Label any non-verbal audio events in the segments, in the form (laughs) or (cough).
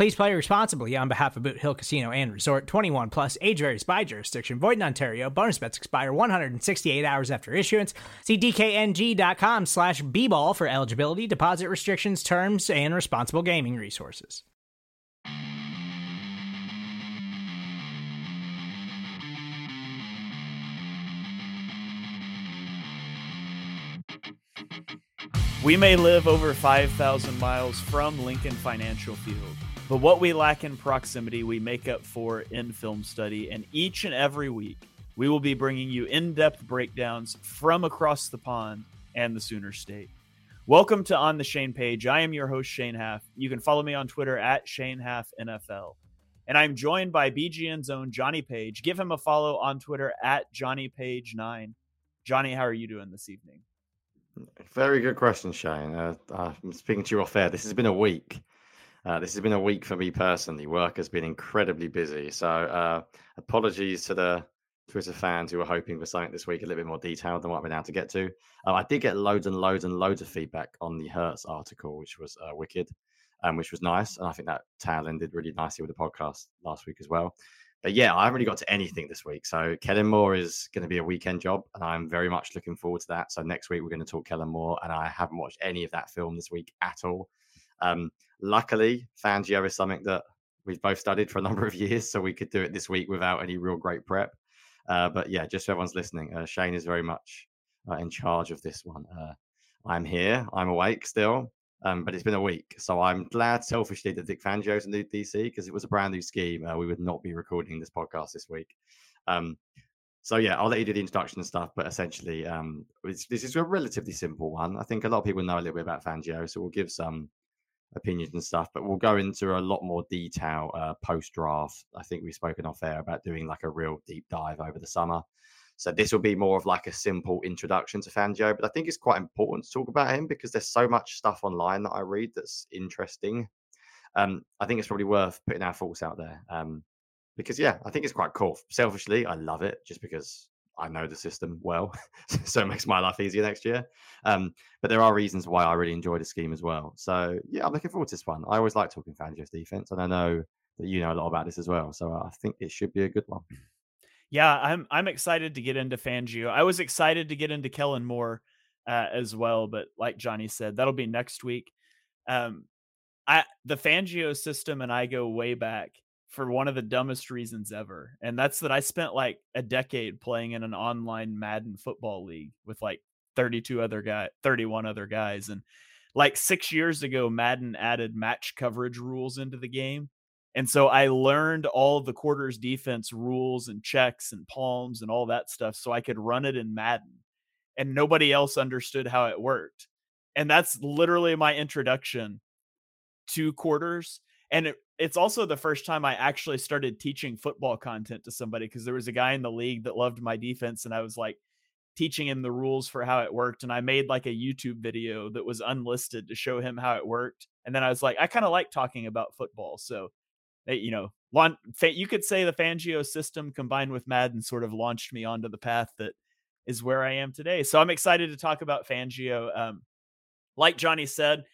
Please play responsibly on behalf of Boot Hill Casino and Resort 21 plus age varies by jurisdiction. Void in Ontario. Bonus bets expire 168 hours after issuance. See DKNG.com slash B ball for eligibility, deposit restrictions, terms, and responsible gaming resources. We may live over 5,000 miles from Lincoln Financial Field, but what we lack in proximity, we make up for in film study. And each and every week, we will be bringing you in depth breakdowns from across the pond and the Sooner State. Welcome to On the Shane page. I am your host, Shane Haff. You can follow me on Twitter at Shane Haff NFL. And I'm joined by BGN's own Jonny Page. Give him a follow on Twitter at Jonny Page9. Jonny, how are you doing this evening? Very good question, Shane. Uh, I'm speaking to you off air. This has been a week. Uh, this has been a week for me personally. Work has been incredibly busy. So, uh, apologies to the Twitter fans who were hoping for something this week a little bit more detailed than what I've been able to get to. Uh, I did get loads and loads and loads of feedback on the Hurts article, which was uh, wicked, um, which was nice. And I think that tail ended really nicely with the podcast last week as well. But yeah, I haven't really got to anything this week. So Kellen Moore is going to be a weekend job, and I'm very much looking forward to that. So next week we're going to talk Kellen Moore, and I haven't watched any of that film this week at all. Um, luckily, Fangio is something that we've both studied for a (laughs) number of years, so we could do it this week without any real great prep. Uh, but yeah, just so everyone's listening, uh, Shane is very much uh, in charge of this one. Uh, I'm here, I'm awake still. Um, but it's been a week, so I'm glad selfishly that Vic Fangio's in DC because it was a brand new scheme. Uh, we would not be recording this podcast this week. Um, so yeah, I'll let you do the introduction and stuff. But essentially, um, this is a relatively simple one. I think a lot of people know a little bit about Fangio, so we'll give some opinions and stuff. But we'll go into a lot more detail uh, post draft. I think we've spoken off air about doing like a real deep dive over the summer. So this will be more of like a simple introduction to Fangio, but I think it's quite important to talk about him because there's so much stuff online that I read that's interesting. Um, I think it's probably worth putting our thoughts out there. Um, because yeah, I think it's quite cool. Selfishly, I love it just because I know the system well, (laughs) so it makes my life easier next year. Um, but there are reasons why I really enjoy the scheme as well. So yeah, I'm looking forward to this one. I always like talking Fangio's defense, and I know that you know a lot about this as well. So I think it should be a good one yeah, I'm I'm excited to get into Fangio. I was excited to get into Kellen Moore uh, as well, but like Jonny said, that'll be next week. Um, I the Fangio system and I go way back for one of the dumbest reasons ever, and that's that I spent like a decade playing in an online Madden football league with like 32 other guy, 31 other guys, and like six years ago, Madden added match coverage rules into the game and so I learned all the quarters defense rules and checks and palms and all that stuff so I could run it in Madden. And nobody else understood how it worked. And that's literally my introduction to quarters. And it, it's also the first time I actually started teaching football content to somebody because there was a guy in the league that loved my defense. And I was like teaching him the rules for how it worked. And I made like a YouTube video that was unlisted to show him how it worked. And then I was like, I kind of like talking about football. So you know, you could say the Fangio system combined with Madden sort of launched me onto the path that is where I am today. So I'm excited to talk about Fangio. Um, like Jonny said,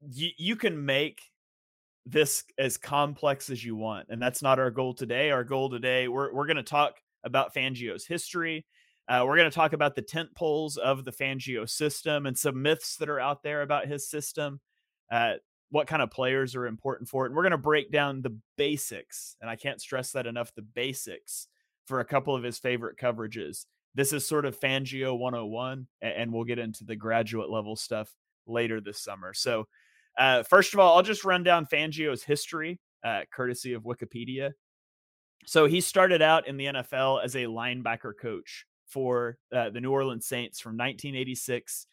you, you can make this as complex as you want, and that's not our goal today. Our goal today, we're we're going to talk about Fangio's history. Uh, we're going to talk about the tent poles of the Fangio system and some myths that are out there about his system. Uh, what kind of players are important for it. And we're going to break down the basics. And I can't stress that enough the basics for a couple of his favorite coverages this is sort of Fangio 101, and we'll get into the graduate level stuff later this summer. So, uh, first of all, I'll just run down Fangio's history, uh, courtesy of Wikipedia. So, he started out in the NFL as a linebacker coach for uh, the New Orleans Saints from 1986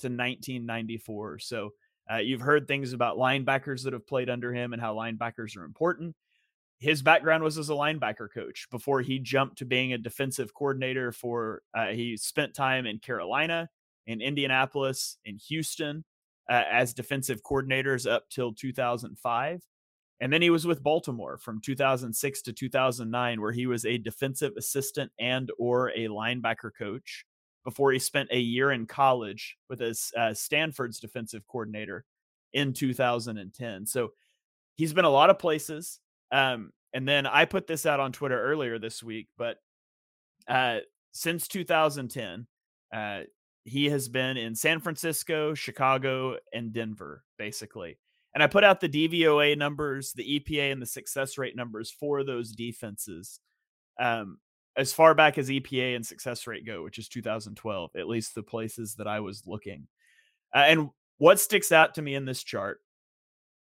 to 1994. So, uh, you've heard things about linebackers that have played under him and how linebackers are important his background was as a linebacker coach before he jumped to being a defensive coordinator for uh, he spent time in carolina in indianapolis in houston uh, as defensive coordinators up till 2005 and then he was with baltimore from 2006 to 2009 where he was a defensive assistant and or a linebacker coach before he spent a year in college with his uh, stanford's defensive coordinator in 2010 so he's been a lot of places um, and then I put this out on Twitter earlier this week, but uh, since 2010, uh, he has been in San Francisco, Chicago, and Denver, basically. And I put out the DVOA numbers, the EPA, and the success rate numbers for those defenses um, as far back as EPA and success rate go, which is 2012, at least the places that I was looking. Uh, and what sticks out to me in this chart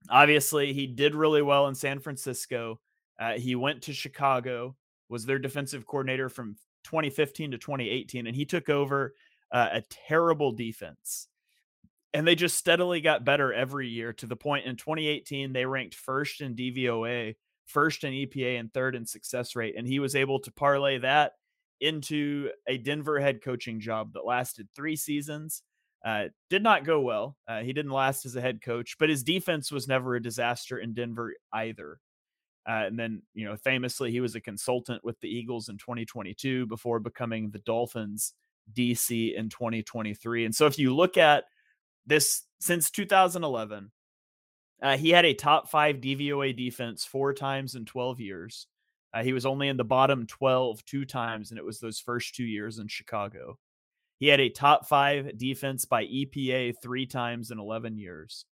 Obviously, he did really well in San Francisco. Uh, he went to Chicago, was their defensive coordinator from 2015 to 2018, and he took over uh, a terrible defense. And they just steadily got better every year to the point in 2018 they ranked first in DVOA, first in EPA, and third in success rate. And he was able to parlay that into a Denver head coaching job that lasted three seasons uh, did not go well. Uh, he didn't last as a head coach, but his defense was never a disaster in Denver either. Uh, and then, you know, famously, he was a consultant with the Eagles in 2022 before becoming the Dolphins DC in 2023. And so, if you look at this since 2011, uh, he had a top five DVOA defense four times in 12 years. Uh, he was only in the bottom 12 two times, and it was those first two years in Chicago. He had a top five defense by EPA three times in 11 years.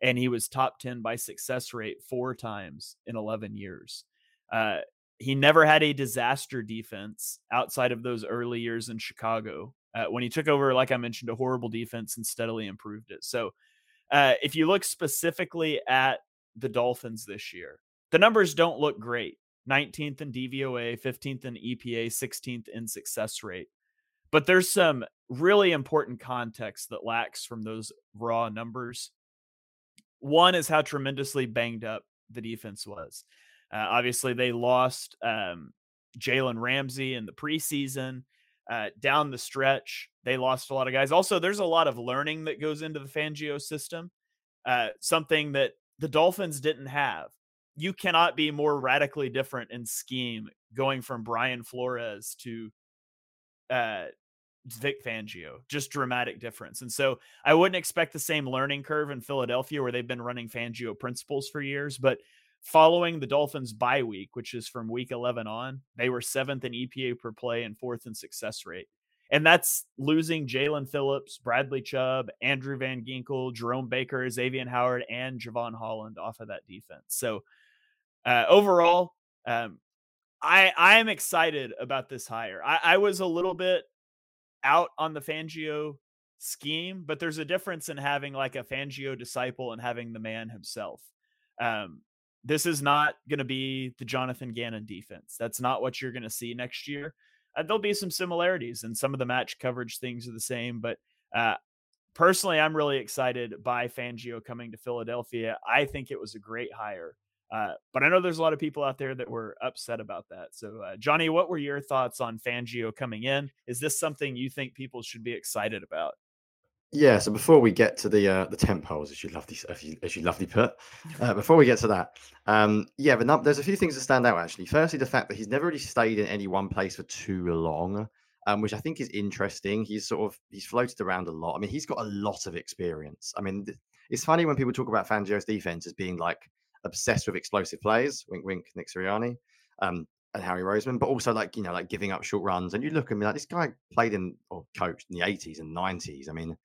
And he was top 10 by success rate four times in 11 years. Uh, he never had a disaster defense outside of those early years in Chicago. Uh, when he took over, like I mentioned, a horrible defense and steadily improved it. So, uh, if you look specifically at the Dolphins this year, the numbers don't look great 19th in DVOA, 15th in EPA, 16th in success rate. But there's some really important context that lacks from those raw numbers. One is how tremendously banged up the defense was. Uh, obviously, they lost um, Jalen Ramsey in the preseason. Uh, down the stretch, they lost a lot of guys. Also, there's a lot of learning that goes into the Fangio system, uh, something that the Dolphins didn't have. You cannot be more radically different in scheme going from Brian Flores to uh, Vic Fangio, just dramatic difference. And so I wouldn't expect the same learning curve in Philadelphia where they've been running Fangio principles for years, but following the Dolphins bye week, which is from week 11 on, they were seventh in EPA per play and fourth in success rate. And that's losing Jaelan Phillips, Bradley Chubb, Andrew Van Ginkel, Jerome Baker, Xavier Howard, and Jevon Holland off of that defense. So uh, overall, um, I I am excited about this hire. I, I was a little bit out on the Fangio scheme, but there's a difference in having like a Fangio disciple and having the man himself. Um, this is not going to be the Jonathan Gannon defense. That's not what you're going to see next year. Uh, there'll be some similarities, and some of the match coverage things are the same. But uh, personally, I'm really excited by Fangio coming to Philadelphia. I think it was a great hire. Uh, but I know there's a lot of people out there that were upset about that. So, uh, Jonny, what were your thoughts on Fangio coming in? Is this something you think people should be excited about? Yeah. So before we get to the uh, the tent poles, as you lovely as you, as you lovely put, uh, before we get to that, um, yeah, but there's a few things that stand out actually. Firstly, the fact that he's never really stayed in any one place for too long. Um, which I think is interesting. He's sort of he's floated around a lot. I mean, he's got a lot of experience. I mean, it's funny when people talk about Fangio's defense as being like obsessed with explosive plays. Wink, wink, Nick Sirianni. Um, and Harry Roseman, but also like you know, like giving up short runs. And you look at me like this guy played in or coached in the 80s and 90s. I mean,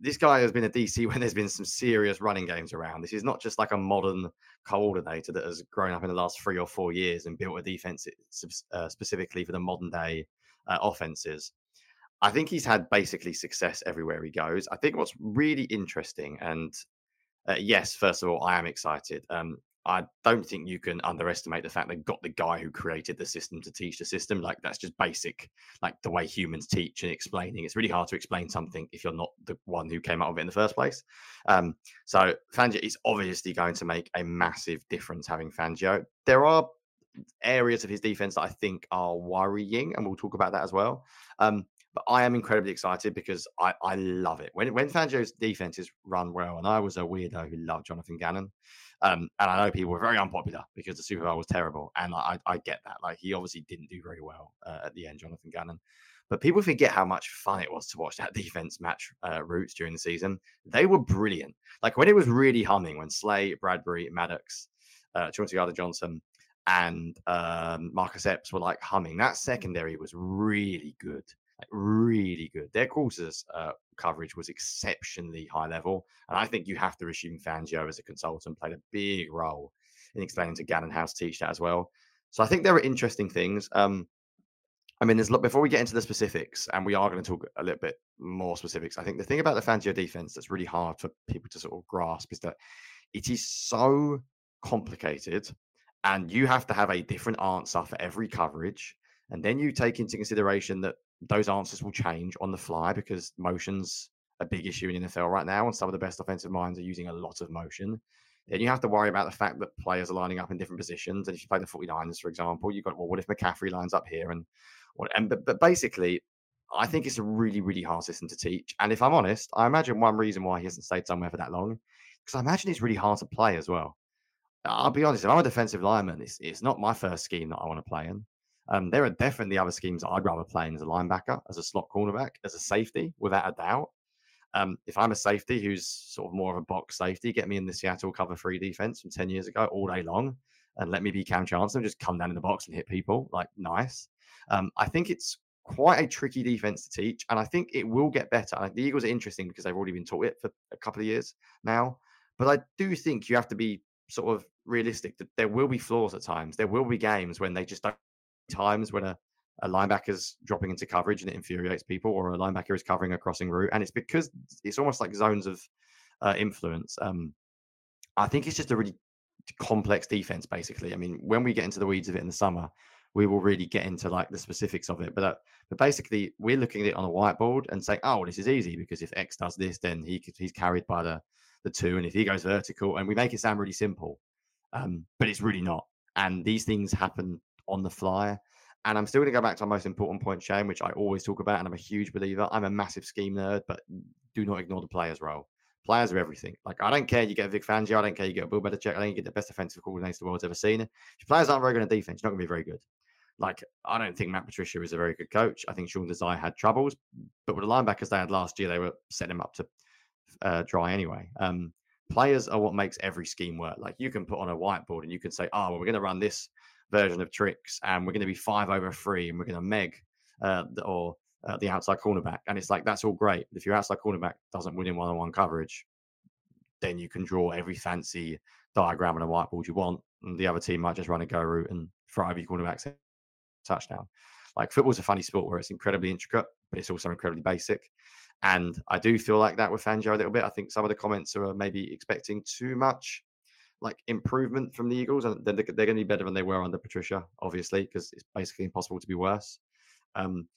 this guy has been a DC (laughs) when there's been some serious running games around. This is not just like a modern coordinator that has grown up in the last three or four years and built a defense uh, specifically for the modern day uh, offenses. I think he's had basically success everywhere he goes. I think what's really interesting, and uh, yes, first of all, I am excited. Um, I don't think you can underestimate the fact they got the guy who created the system to teach the system. Like that's just basic, like the way humans teach and explaining. It's really hard to explain something if you're not the one who came up with it in the first place. Um, so Fangio is obviously going to make a massive difference having Fangio. There are areas of his defense that I think are worrying, and we'll talk about that as well. Um, but I am incredibly excited because I, I love it. When when Fangio's defenses run well, and I was a weirdo who loved Jonathan Gannon. Um, and I know people were very unpopular because the Super Bowl was terrible. And I, I get that. Like he obviously didn't do very well uh, at the end, Jonathan Gannon. But people forget how much fun it was to watch that (laughs) defense match uh, routes during the season. They were brilliant. Like when it was really humming, when Slay, Bradberry, Maddox, uh, Gardner Johnson, and um, Marcus Epps were like humming. That secondary was really good like really good. Their quarters uh, coverage was exceptionally high level, and I think you have to assume Fangio as a consultant played a big role in explaining to Gannon how to teach that as well. So I think there are interesting things. Um, I mean, there's before we get into the specifics, and we are going to talk a little bit more specifics. I think the thing about the Fangio defense that's really hard for people to sort of grasp is that it is so complicated, and you have to have a different answer for every coverage. And then you take into consideration that those answers will change on the fly because motion's a big issue in NFL right now, and some of the best offensive minds are using a lot of motion. Then you have to worry about the fact that players are lining up in different positions. And if you play the 49ers, for example, you've got, well, what if McCaffrey lines up here? And what, and but, but basically, I think it's a really, really hard system to teach. And if I'm honest, I imagine one reason why he hasn't stayed somewhere for that long, because I imagine it's really hard to play as well. I'll be honest, if I'm a defensive lineman, it's, it's not my first scheme that I want to play in. Um, there are definitely other schemes I'd rather play in as a linebacker, as a slot cornerback, as a safety, without a doubt. Um, if I'm a safety who's sort of more of a box safety, get me in the Seattle cover three defense from 10 years ago all day long and let me be Kam Chancellor, just come down in the box and hit people. Like, nice. Um, I think it's quite a tricky defense to teach, and I think it will get better. the Eagles are interesting because they've already been taught it for a couple of years now. But I do think you have to be sort of realistic that there will be flaws at times. There will be games when they just don't times when a, a linebacker's dropping into coverage and it infuriates people, or a linebacker is covering a crossing route, and it's because it's almost like zones of uh, influence. Um, I think it's just a really complex defense, basically. I mean, when we get into the weeds of it in the summer, we will really get into like the specifics of it. But uh, but basically, we're looking at it on a whiteboard and saying, "Oh, this is easy because if X does this, then he he's carried by the the two, and if he goes vertical, and we make it sound really simple, um, but it's really not. And these things happen on the fly. And I'm still going to go back to our most important point, Shane, which I always talk about. And I'm a huge believer. I'm a massive scheme nerd, but do not ignore the players' role. Players are everything. Like, I don't care you get a Vic Fangio. I don't care you get a Bill Belichick. I don't you get the best offensive coordinator the world's ever seen. If players aren't very good at defense, you're not going to be very good. Like, I don't think Matt Patricia is a very good coach. I think Sean Desai had troubles, but with the linebackers they had last year, they were setting him up to uh, dry anyway. Um, players are what makes every scheme work. Like, you can put on a whiteboard and you can say, oh, well, we're going to run this version of tricks, and we're going to be five over three, and we're going to meg uh, or uh, the outside cornerback, and it's like that's all great. If your outside cornerback doesn't win in one-on-one coverage, then you can draw every fancy diagram on a whiteboard you want, and the other team might just run a go route and throw every cornerback touchdown. Like football's a funny sport where it's incredibly intricate, but it's also incredibly basic. And I do feel like that with Fangio a little bit. I think some of the comments are maybe expecting too much like improvement from the Eagles, and they're, they're going to be better than they were under Patricia, obviously, because it's basically impossible to be worse. Um,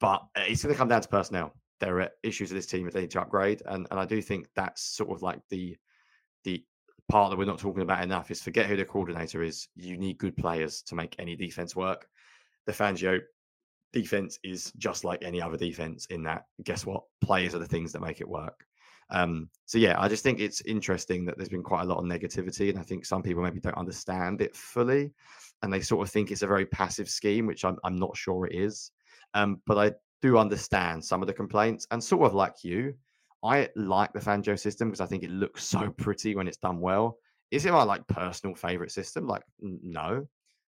but it's going to come down to personnel. There are issues with this team that they need to upgrade, and and I do think that's sort of like the the part that we're not talking about enough is forget who the coordinator is. You need good players to make any defense work. The Fangio defense is just like any other defense in that guess what players are the things that make it work um, so yeah, I just think it's interesting that there's been quite a lot of negativity, and I think some people maybe don't understand it fully, and they sort of think it's a very passive scheme, which I'm I'm not sure it is. Um, but I do understand some of the complaints, and sort of like you, I like the Fangio system because I think it looks (laughs) so pretty when it's done well. Is it my like personal favorite system? Like no,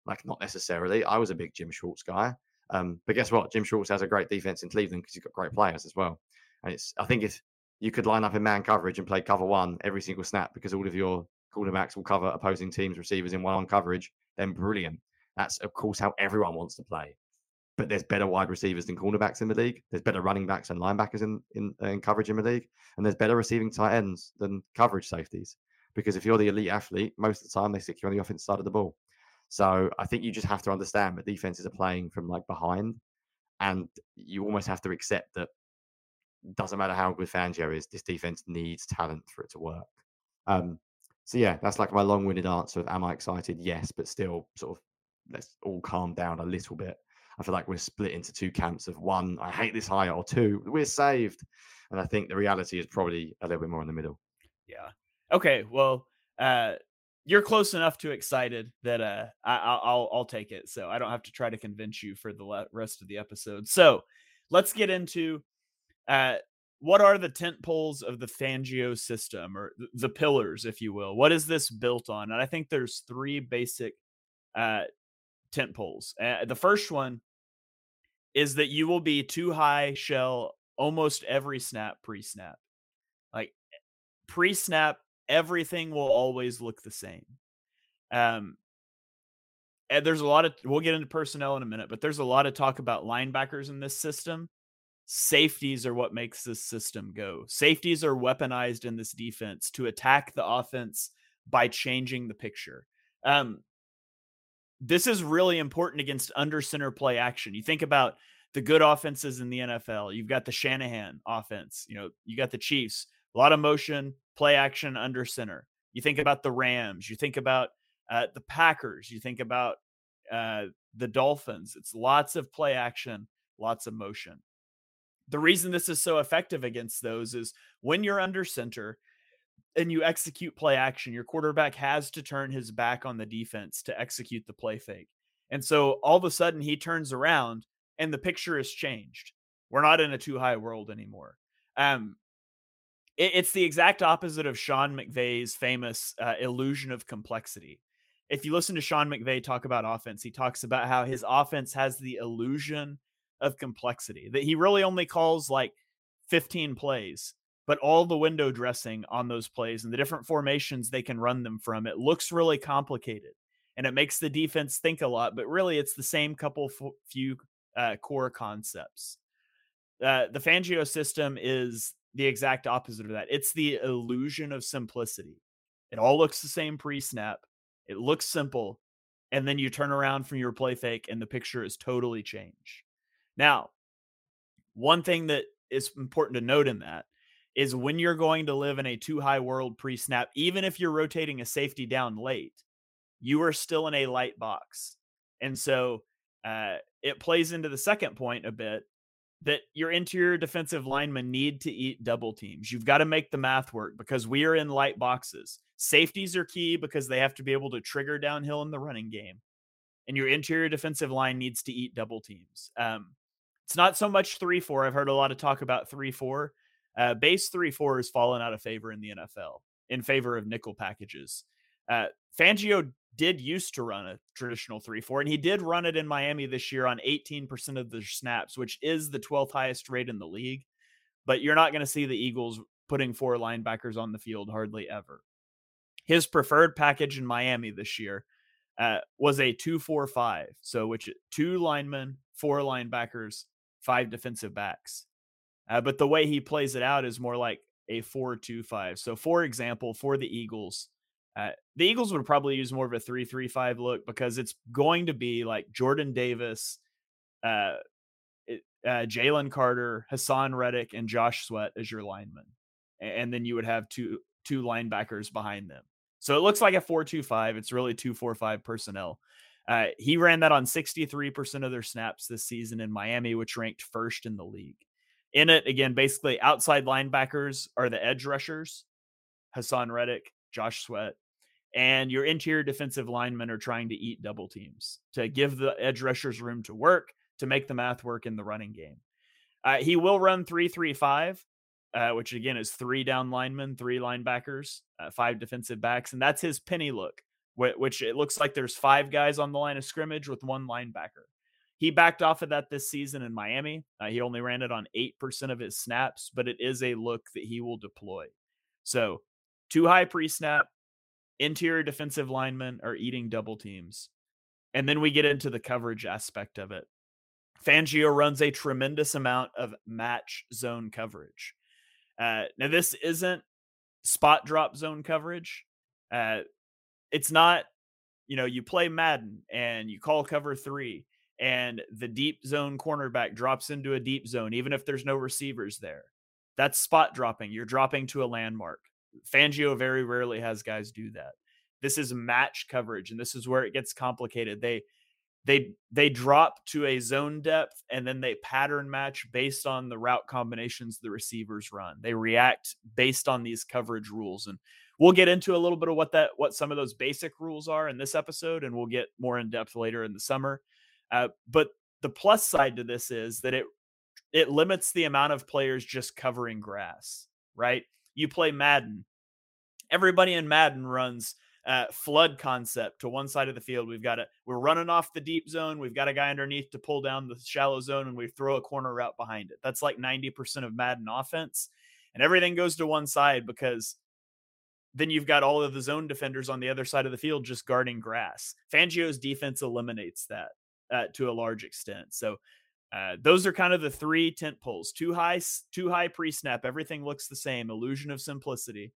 like not necessarily. I was a big Jim Schwartz guy. Um, but guess what? Jim Schwartz has a great defense in Cleveland because he's got great players as well. And it's I think if you could line up in man coverage and play cover one every single snap because all of your quarterbacks will cover opposing teams' receivers in one on coverage, then brilliant. That's, of course, how everyone wants to play. but there's better wide receivers than cornerbacks in the league. There's better running backs and linebackers in, in, in coverage in the league. And there's better receiving tight ends than coverage safeties. Because if you're the elite athlete, most of the time they stick you on the offense side of the ball. So I think you just have to understand that defenses are playing from like behind. And you almost have to accept that doesn't matter how good Fangio is, this defense needs talent for it to work. Um, so yeah, that's like my long-winded answer of am I excited? Yes, but still sort of let's all calm down a little bit. I feel like we're split into two camps of one, I hate this hire, or two, we're saved. And I think the reality is probably a little bit more in the middle. Yeah. Okay. Well, uh, you're close enough to excited that uh, I, will I'll take it. So I don't have to try to convince you for the rest of the episode. So let's get into uh, what are the tent poles of the Fangio system, or the pillars, if you will. What is this built on? And I think there's three basic uh, tent poles. Uh, the first one is that you will be two high shell almost every snap pre snap. Like pre snap, everything will always look the same. Um, and there's a lot of we'll get into personnel in a minute, but there's a lot of talk about linebackers in this system. Safeties are what makes this system go. Safeties are weaponized in this defense to attack the offense by changing the picture. Um, this is really important against under center play action. You think about the good offenses in the NFL. You've got the Shanahan offense. You know, you got the Chiefs. A lot of motion, play action under center. You think about the Rams. You think about uh, the Packers. You think about uh, the Dolphins. It's lots of play action, lots of motion. The reason this is so effective against those is when you're under center, and you execute play action, your quarterback has to turn his back on the defense to execute the play fake. And so all of a sudden he turns around and the picture has changed. We're not in a two high world anymore. Um, it, it's the exact opposite of Sean McVay's famous uh, illusion of complexity. If you listen to Sean McVay talk about offense, he talks about how his offense has the illusion of complexity, that he really only calls like 15 plays but all the window dressing on those plays and the different formations they can run them from, it looks really complicated and it makes the defense think a lot, but really it's the same couple f- few uh, core concepts. Uh, the Fangio system is the exact opposite of that. It's the illusion of simplicity. It all looks the same pre snap, it looks simple, and then you turn around from your play fake and the picture is totally changed. Now, one thing that is important to note in that is when you're going to live in a two high world pre snap, even if you're rotating a safety down late, you are still in a light box. And so uh, it plays into the second point a bit that your interior defensive linemen need to eat double teams. You've got to make the math work because we are in light boxes. Safeties are key because they have to be able to trigger downhill in the running game. And your interior defensive line needs to eat double teams. Um, it's not so much 3 4. I've heard a lot of talk about 3 4. Uh, base 3 4 has fallen out of favor in the NFL in favor of nickel packages. Uh, Fangio did used to run a traditional 3 4, and he did run it in Miami this year on 18% of the snaps, which is the 12th highest rate in the league. But you're not going to see the Eagles putting four linebackers on the field hardly ever. His preferred package in Miami this year uh, was a 2 4 5. So, which two linemen, four linebackers, five defensive backs. Uh, but the way he plays it out is more like a four-two-five. So, for example, for the Eagles, uh, the Eagles would probably use more of a three-three-five look because it's going to be like Jordan Davis, uh, uh, Jalen Carter, Haason Reddick, and Josh Sweat as your linemen, and then you would have two two linebackers behind them. So it looks like a four-two-five. It's really two-four-five personnel. Uh, he ran that on 63% of their snaps this season in Miami, which ranked first in the league. In it, again, basically outside linebackers are the edge rushers, Haason Reddick, Josh Sweat, and your interior defensive linemen are trying to eat double teams to give the edge rushers room to work to make the math work in the running game. Uh, he will run three three five, uh, which again is three down linemen, three linebackers, uh, five defensive backs, and that's his penny look, which it looks like there's five guys on the line of scrimmage with one linebacker. He backed off of that this season in Miami. Uh, he only ran it on 8% of his snaps, but it is a look that he will deploy. So, two high pre snap, interior defensive linemen are eating double teams. And then we get into the coverage aspect of it. Fangio runs a tremendous amount of match zone coverage. Uh, now, this isn't spot drop zone coverage. Uh, it's not, you know, you play Madden and you call cover three and the deep zone cornerback drops into a deep zone, even if there's no receivers there. That's spot dropping. You're dropping to a landmark. Fangio very rarely has guys do that. This is match coverage, and this is where it gets complicated. They they they drop to a zone depth and then they pattern match based on the route combinations the receivers run. They react based on these coverage rules and we'll get into a little bit of what that what some of those basic rules are in this episode and we'll get more in depth later in the summer. Uh, but the plus side to this is that it it limits the amount of players just covering grass, right? You play Madden. Everybody in Madden runs uh, flood concept to one side of the field. We've got it. we're running off the deep zone. We've got a guy underneath to pull down the shallow zone, and we throw a corner route behind it. That's like ninety percent of Madden offense, and everything goes to one side because then you've got all of the zone defenders on the other side of the field just guarding grass. Fangio's defense eliminates that uh, to a large extent. So uh, those are kind of the three tent poles: two high, two high pre-snap. Everything looks the same. Illusion of simplicity.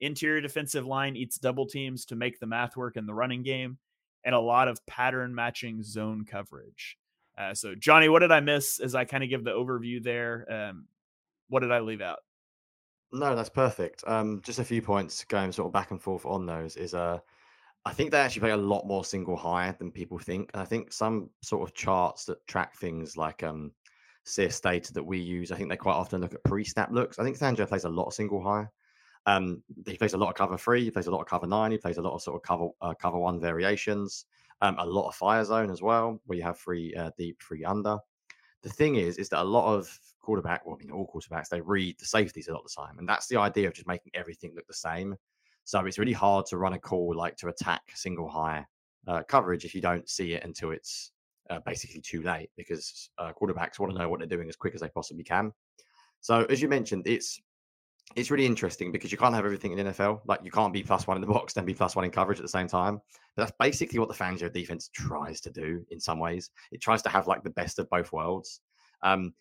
Interior defensive line eats double teams to make the math work in the running game, and a lot of pattern matching zone coverage. Uh, so, Jonny, what did I miss as I kind of give the overview there? Um, what did I leave out? No, that's perfect. Um, just a few points going sort of back and forth on those is uh, I think they actually play a lot more single high than people think. And I think some sort of charts that track things like um, CS data that we use, I think they quite often look at pre snap looks. I think Fangio plays a lot of single high. Um, he plays a lot of cover three. He plays a lot of cover nine. He plays a lot of sort of cover uh, cover one variations. Um, a lot of fire zone as well, where you have three uh, deep, three under. The thing is, is that a lot of quarterback, well, I mean, all quarterbacks, they read the safeties a lot of the time, and that's the idea of just making everything look the same. So it's really hard to run a call like to attack single high uh, coverage if you don't see it until it's uh, basically too late because uh, quarterbacks want to know what they're doing as quick as they possibly can. So as you mentioned, it's it's really interesting because you can't have everything in NFL. Like you can't be plus one in the box, then be plus one in coverage at the same time. But that's basically what the Fangio defense tries to do in some ways. It tries to have like the best of both worlds. Um,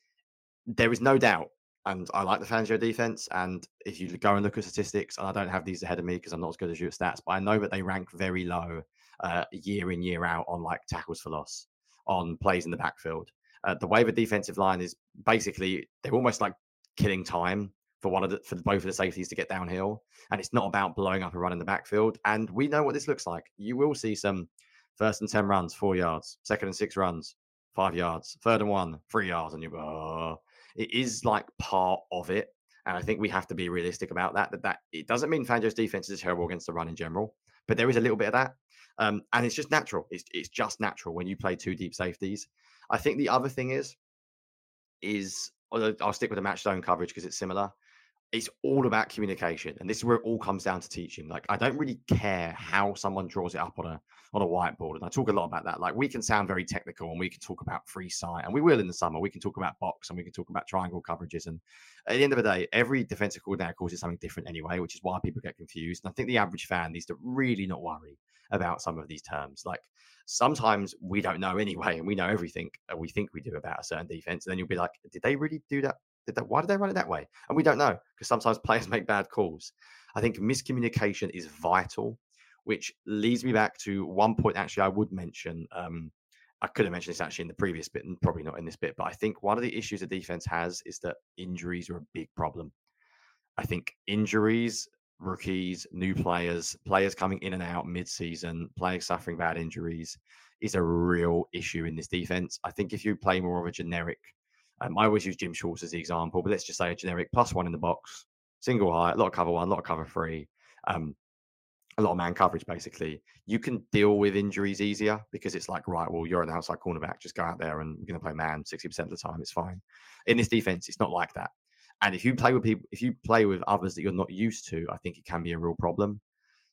there is no doubt, and I like the Fangio defense. And if you go and look at statistics, and I don't have these ahead of me because I'm not as good as you at stats, but I know that they rank very low uh, year in year out on like tackles for loss, on plays in the backfield. Uh, the way the defensive line is basically they're almost like killing time for one of the for both of the safeties to get downhill. And it's not about blowing up a run in the backfield. And we know what this looks like. You will see some first and ten runs, four yards, second and six runs, five yards, third and one, three yards, and you oh. It is like part of it. And I think we have to be realistic about that. That that it doesn't mean Fangio's defense is terrible against the run in general, but there is a little bit of that. Um, and it's just natural. It's it's just natural when you play two deep safeties. I think the other thing is, is I'll stick with the match zone coverage because it's similar it's all about communication and this is where it all comes down to teaching like i don't really care how someone draws it up on a on a whiteboard and i talk a lot about that like we can sound very technical and we can talk about free sight and we will in the summer we can talk about box and we can talk about triangle coverages and at the end of the day every defensive coordinator calls something different anyway which is why people get confused and i think the average fan needs to really not worry about some of these terms like sometimes we don't know anyway and we know everything we think we do about a certain defense and then you'll be like did they really do that did that? Why did they run it that way? And we don't know because sometimes (laughs) players make bad calls. I think miscommunication is vital, which leads me back to one point. Actually, I would mention. Um, I could have mentioned this actually in the previous bit, and probably not in this bit. But I think one of the issues the defense has is that injuries are a big problem. I think injuries, rookies, new players, players coming in and out mid-season, players suffering bad injuries, is a real issue in this defense. I think if you play more of a generic um, I always use Jim Schwartz as the example, but let's just say a generic plus one in the box, single high, a lot of cover one, a lot of cover three, um, a lot of man coverage basically. You can deal with injuries easier because it's like, right, well, you're an outside cornerback, just go out there and you're going to play man 60% of the time. It's fine. In this defense, it's not like that. And if you play with people, if you play with others that you're not used to, I think it can be a real problem.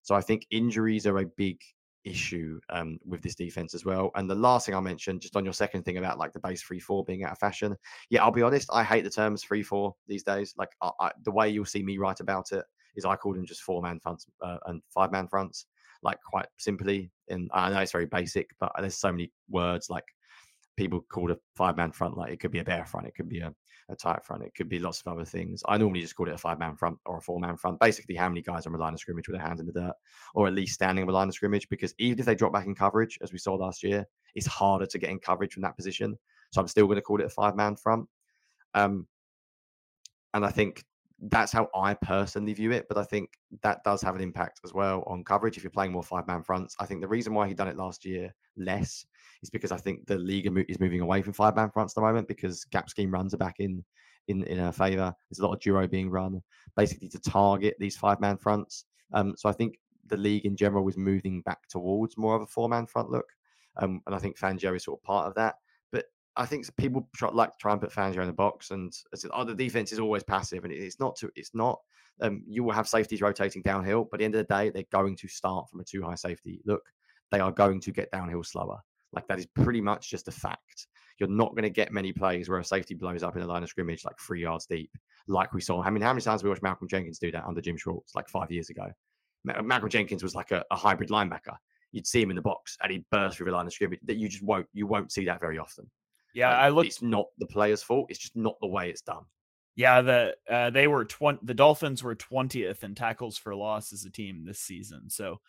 So I think injuries are a big issue um, with this defense as well. And the last thing I mentioned, just on your second thing about like the base three four being out of fashion, yeah, I'll be honest, I hate the terms three four these days. Like I, I, the way you'll see me write about it is I call them just four man fronts uh, and five man fronts, like quite simply. And I know it's very basic, but there's so many words like people call a five man front like it could be a bear front, it could be a, a tight front, it could be lots of other things. I normally just call it a five man front or a four man front. Basically, how many guys are on the line of scrimmage with their hands in the dirt, or at least standing on the line of scrimmage? Because even if they drop back in coverage, as we saw last year, it's harder to get in coverage from that position. So I'm still going to call it a five man front. Um, and I think that's how I personally view it. But I think that does have an impact as well on coverage if you're playing more five man fronts. I think the reason why he done it last year less is because I think the league is moving away from five man fronts at the moment because gap scheme runs are back in in in her favour. There's a lot of duo being run basically to target these five man fronts. Um, so I think the league in general was moving back towards more of a four man front look. Um, and I think Fangio is sort of part of that. I think people try, like to try and put Fangio in the box, and oh, the defense is always passive, and it's not. To, it's not. Um, you will have safeties rotating downhill, but at the end of the day, they're going to start from a two high safety look. They are going to get downhill slower. Like that is pretty much just a fact. You're not going to get many plays where a safety blows up in a line of scrimmage like three yards deep, like we saw. I mean, how many times we watched Malcolm Jenkins do that under Jim Schwartz like five years ago? Malcolm Jenkins was like a, a hybrid linebacker. You'd see him in the box and he'd burst through the line of scrimmage. That you just won't you won't see that very often. Yeah, I look. It's not the player's fault. It's just not the way it's done. Yeah, the uh, they were twenty. The Dolphins were twentieth in tackles for loss as a team this season. So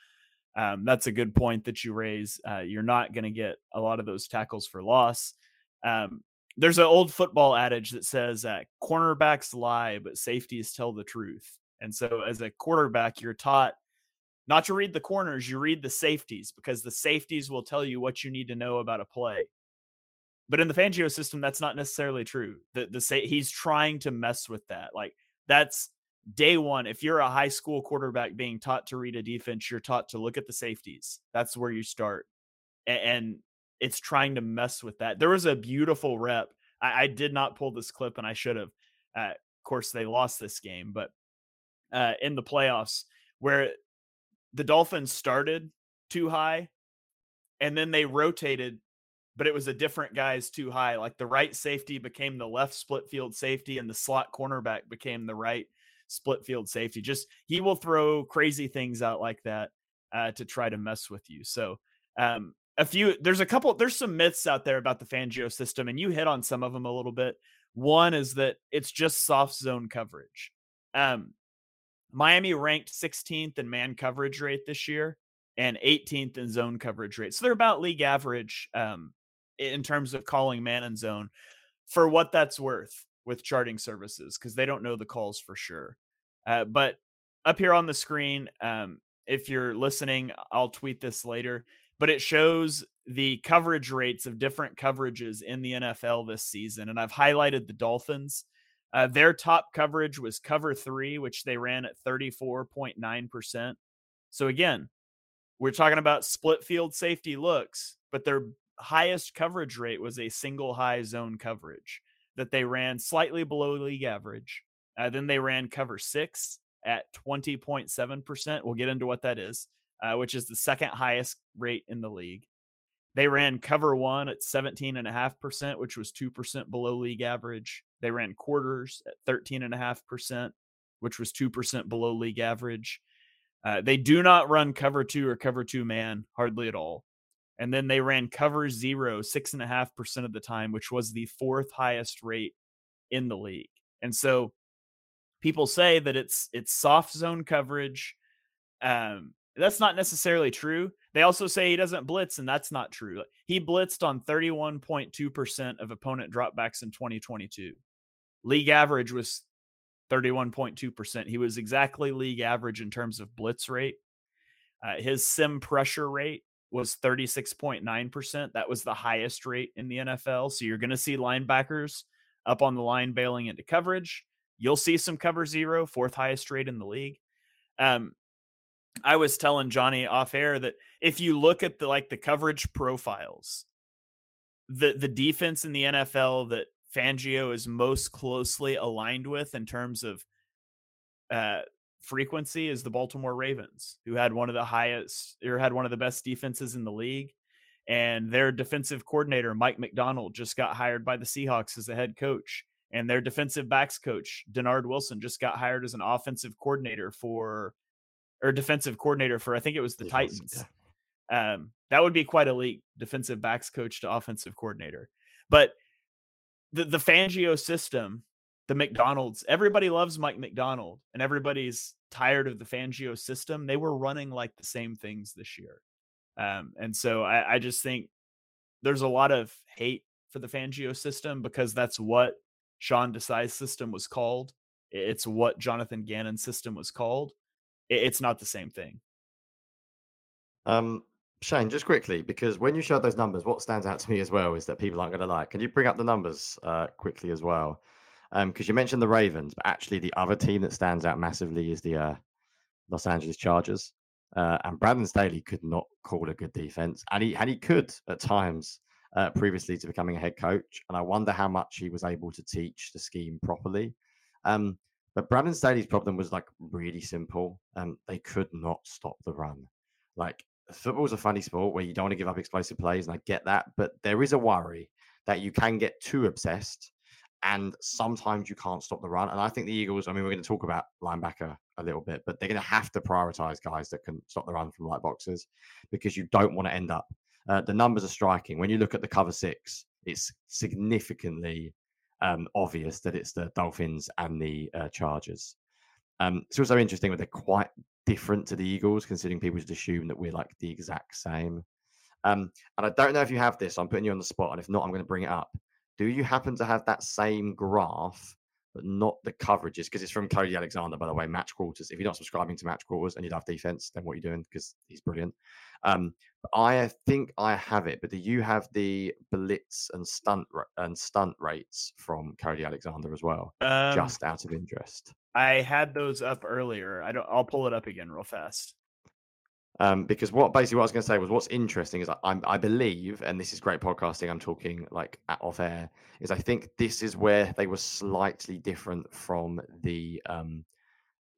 um, that's a good point that you raise. Uh, you're not going to get a lot of those tackles for loss. Um, there's an old football adage that says uh, cornerbacks lie, but safeties tell the truth. And so, as a quarterback, you're taught not to read the corners, you read the safeties because the safeties will tell you what you need to know about a play. But in the Fangio system, that's not necessarily true. The the say he's trying to mess with that. Like that's day one. If you're a high school quarterback being taught to read a defense, you're taught to look at the safeties. That's where you start. And, and it's trying to mess with that. There was a beautiful rep. I, I did not pull this clip, and I should have. Uh, of course, they lost this game, but uh, in the playoffs, where the Dolphins started two high, and then they rotated but it was a different guy's two high. Like the right safety became the left split field safety, and the slot cornerback became the right split field safety. Just he will throw crazy things out like that uh, to try to mess with you. So um, a few there's a couple there's some myths out there about the Fangio system, and you hit on some of them a little bit. One is that it's just soft zone coverage. Um, Miami ranked 16th in man coverage rate this year and 18th in zone coverage rate. So they're about league average um, in terms of calling man and zone for what that's worth with charting services because they don't know the calls for sure. Uh, but up here on the screen, um, if you're listening, I'll tweet this later, but it shows the coverage rates of different coverages in the NFL this season. And I've highlighted the Dolphins. Uh, their top coverage was cover three, which they ran at 34.9%. So again, we're talking about split field safety looks, but they're highest coverage rate was a single high zone coverage that they ran slightly below league average. Uh, then they ran cover six at 20.7%. We'll get into what that is, uh, which is the second highest rate in the league. They ran cover one at 17.5%, which was 2% below league average. They ran quarters at 13.5%, which was 2% below league average. Uh, they do not run cover two or cover two man hardly at all. And then they ran cover zero six and a half percent of the time, which was the fourth highest rate in the league. And so people say that it's it's soft zone coverage. Um, that's not necessarily true. They also say he doesn't blitz, and that's not true. He blitzed on 31.2% of opponent dropbacks in 2022. League average was 31.2%. He was exactly league average in terms of blitz rate. Uh, his sim pressure rate was 36.9%. That was the highest rate in the NFL. So you're going to see linebackers up on the line bailing into coverage. You'll see some cover zero, fourth highest rate in the league. Um, I was telling Jonny off air that if you look at the like the coverage profiles, the the defense in the NFL that Fangio is most closely aligned with in terms of uh, frequency is the Baltimore Ravens, who had one of the highest or had one of the best defenses in the league. And their defensive coordinator, Mike Macdonald, just got hired by the Seahawks as the head coach. And their defensive backs coach, Dennard Wilson, just got hired as an offensive coordinator for or defensive coordinator for I think it was the Titans. Um, that would be quite a leap, defensive backs coach to offensive coordinator. But the the Fangio system, the Macdonald's, everybody loves Mike Macdonald and everybody's tired of the Fangio system. They were running like the same things this year, um, and so I, I just think there's a lot of hate for the Fangio system because that's what Sean Desai's system was called. It's what Jonathan Gannon's system was called. It's not the same thing. Um, Shane, just quickly, because when you showed those numbers, what stands out to me as well is that people aren't going to like. Can you bring up the numbers uh, quickly as well? Because um, you mentioned the Ravens, but actually the other team that stands out massively is the uh, Los Angeles Chargers. Uh, and Brandon Staley could not call a good defense, and he and he could at times uh, previously to becoming a head coach. And I wonder how much he was able to teach the scheme properly. Um, but Brandon Staley's problem was like really simple. Um, they could not stop the run. Like football's a funny sport where you don't want to give up explosive plays, and I get that, but there is a worry that you can get too obsessed, and sometimes you can't stop the run. And I think the Eagles. I mean, we're going to talk about linebacker a little bit, but they're going to have to prioritize guys that can stop the run from light boxes because you don't want to end up. Uh, the numbers are striking. When you look at the cover six, it's significantly um, obvious that it's the Dolphins and the uh, Chargers. Um, it's also interesting that they're quite different to the Eagles, considering people just assume that we're like the exact same. Um, and I don't know if you have this. I'm putting you on the spot, and if not, I'm going to bring it up. Do you happen to have that same graph, but not the coverages? Because it's from Cody Alexander, by the way. Match quarters. If you're not subscribing to Match quarters and you love defense, then what are you doing? Because he's brilliant. Um, I think I have it, but do you have the blitz and stunt and stunt rates from Cody Alexander as well? Um, just out of interest. I had those up earlier. I don't. I'll pull it up again real fast. Um, because what basically what I was going to say was what's interesting is I, I, believe, and this is great podcasting. I'm talking like off air. Is I think this is where they were slightly different from the um,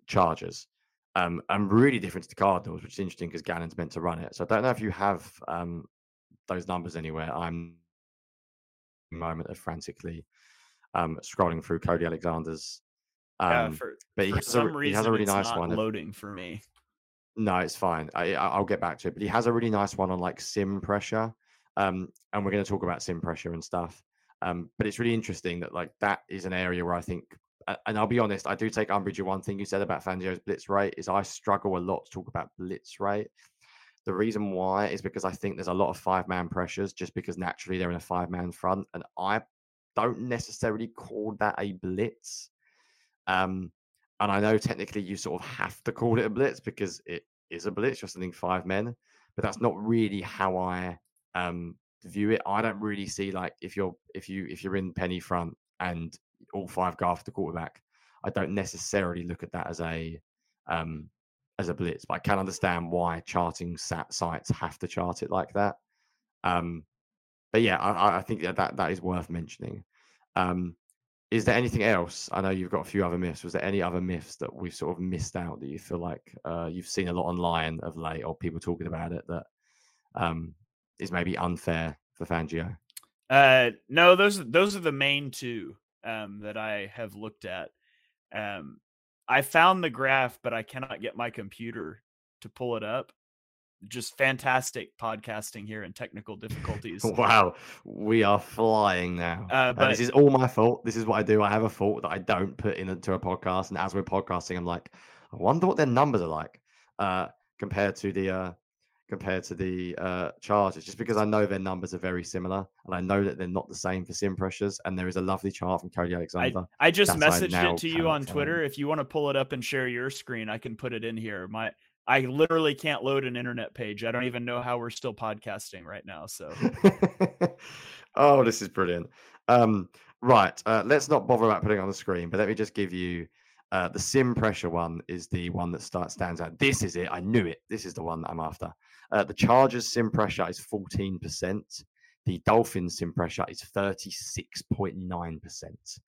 Chargers, um, and really different to the Cardinals, which is interesting because Gannon's meant to run it. So I don't know if you have um, those numbers anywhere. I'm moment of frantically um, scrolling through Cody Alexander's um, yeah, for, but for has a, he has a really nice one. Loading for me. No, it's fine. I, I'll get back to it. But he has a really nice one on like sim pressure, um, and we're going to talk about sim pressure and stuff. Um, but it's really interesting that like that is an area where I think, and I'll be honest, I do take umbrage with one thing you said about Fangio's blitz rate is I struggle a lot to talk about blitz rate. The reason why is because I think there's a lot of five man pressures just because naturally they're in a five man front, and I don't necessarily call that a blitz. Um, and I know technically you sort of have to call it a blitz because it is a blitz, just sending five men, but that's not really how I um, view it. I don't really see like if you're if you if you're in penny front and all five go after the quarterback, I don't necessarily look at that as a um, as a blitz, but I can understand why charting sat sites have to chart it like that. Um, but yeah, I, I think that, that that is worth mentioning. Um, is there anything else? I know you've got a few other myths. Was there any other myths that we've sort of missed out that you feel like uh, you've seen a lot online of late, or people talking about it that um, is maybe unfair for Fangio? Uh, no, those those are the main two um, that I have looked at. Um, I found the graph, but I cannot get my computer to pull it up just fantastic podcasting here and technical (laughs) difficulties. Wow, we are flying now. Uh, but uh, this is all my fault. This is what I do. I have a fault that I don't put into a podcast, and as we're podcasting, I'm like, I wonder what their numbers are like uh, compared to the uh, compared to the uh, Chargers, just because I know their numbers are very similar, and I know that they're not the same for sim pressures. And there is a lovely chart from Cody Alexander. I, I just messaged I it to you on Twitter. If you want to pull it up and share your screen, I can put it in here. My I literally can't load an internet page. I don't even know how we're still podcasting right now. So, (laughs) oh, this is brilliant. Um, right, uh, let's not bother about putting on the screen, but let me just give you uh, the sim pressure one is the one that start, stands out. This is it. I knew it. This is the one that I'm after. Uh, the Chargers sim pressure is 14%. The Dolphins sim pressure is 36.9%.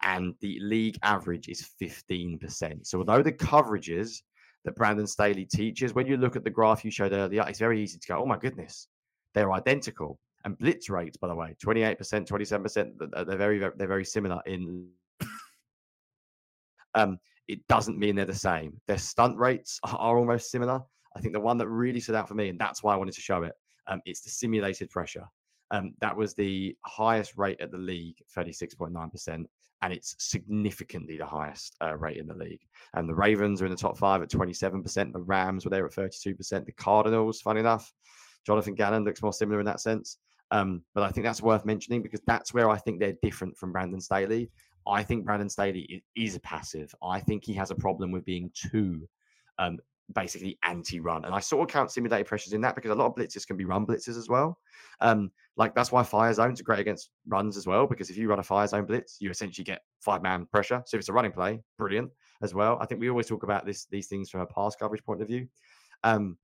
And the league average is 15%. So although the coverages that Brandon Staley teaches. When you look at the graph you showed earlier, it's very easy to go, oh my goodness, they're identical. And blitz rates, by the way, 28%, 27%, they're very, they're very similar in. (coughs) um, it doesn't mean they're the same. Their stunt rates are almost similar. I think the one that really stood out for me, and that's why I wanted to show it, um, it's the simulated pressure. Um, that was the highest rate at the league, 36.9%, and it's significantly the highest uh, rate in the league. And the Ravens are in the top five at 27%. The Rams were there at 32%. The Cardinals, funny enough, Jonathan Gannon looks more similar in that sense. Um, but I think that's worth mentioning because that's where I think they're different from Brandon Staley. I think Brandon Staley is a passive. I think he has a problem with being too um, basically anti-run. And I sort of count simulated pressures in that because a lot of blitzes can be run blitzes as well. Um, like that's why fire zones are great against runs as well, because if you run a fire zone blitz, you essentially get five man pressure. So if it's a running play, brilliant as well. I think we always talk about this these things from a pass coverage point of view. Um,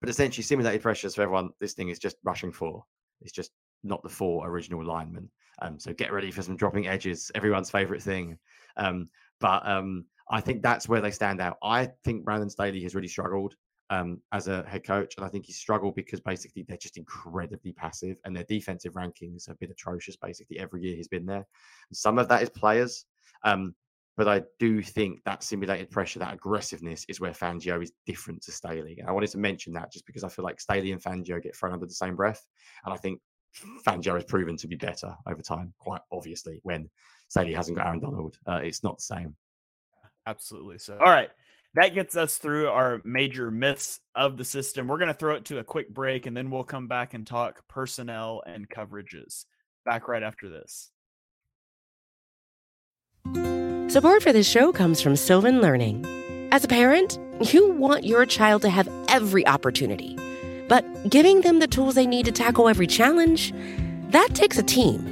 but essentially simulated pressures for everyone, this thing is just rushing four. It's just not the four original linemen. Um, so get ready for some dropping edges, everyone's favorite thing. Um, but um, I think that's where they stand out. I think Brandon Staley has really struggled um, as a head coach, and I think he's struggled because basically they're just incredibly passive, and their defensive rankings have been atrocious basically every year he's been there. And some of that is players, um, but I do think that simulated pressure, that aggressiveness, is where Fangio is different to Staley. And I wanted to mention that just because I feel like Staley and Fangio get thrown under the same breath, and I think Fangio has proven to be better over time, quite obviously. When Staley hasn't got Aaron Donald, uh, it's not the same. Absolutely. So, all right. That gets us through our major myths of the system. We're going to throw it to a quick break and then we'll come back and talk personnel and coverages. Back right after this. Support for this show comes from Sylvan Learning. As a parent, you want your child to have every opportunity, but giving them the tools they need to tackle every challenge, that takes a team.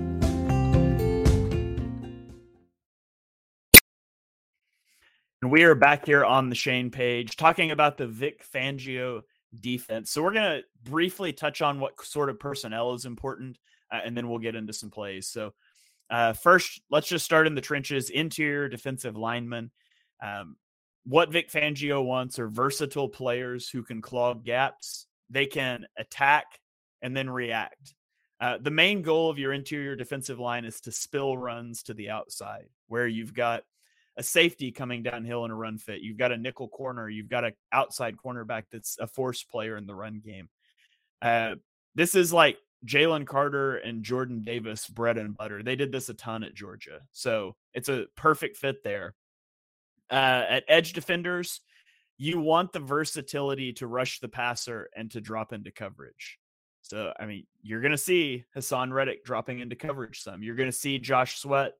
And we are back here on the Shane page talking about the Vic Fangio defense. So we're going to briefly touch on what sort of personnel is important, uh, and then we'll get into some plays. So uh, first, let's just start in the trenches. Interior defensive linemen. Um, what Vic Fangio wants are versatile players who can clog gaps. They can attack and then react. Uh, the main goal of your interior defensive line is to spill runs to the outside, where you've got a safety coming downhill in a run fit. You've got a nickel corner. You've got an outside cornerback that's a force player in the run game. Uh, this is like Jalen Carter and Jordan Davis bread and butter. They did this a ton at Georgia. So it's a perfect fit there. Uh, at edge defenders, you want the versatility to rush the passer and to drop into coverage. So, I mean, you're going to see Haason Reddick dropping into coverage some. You're going to see Josh Sweat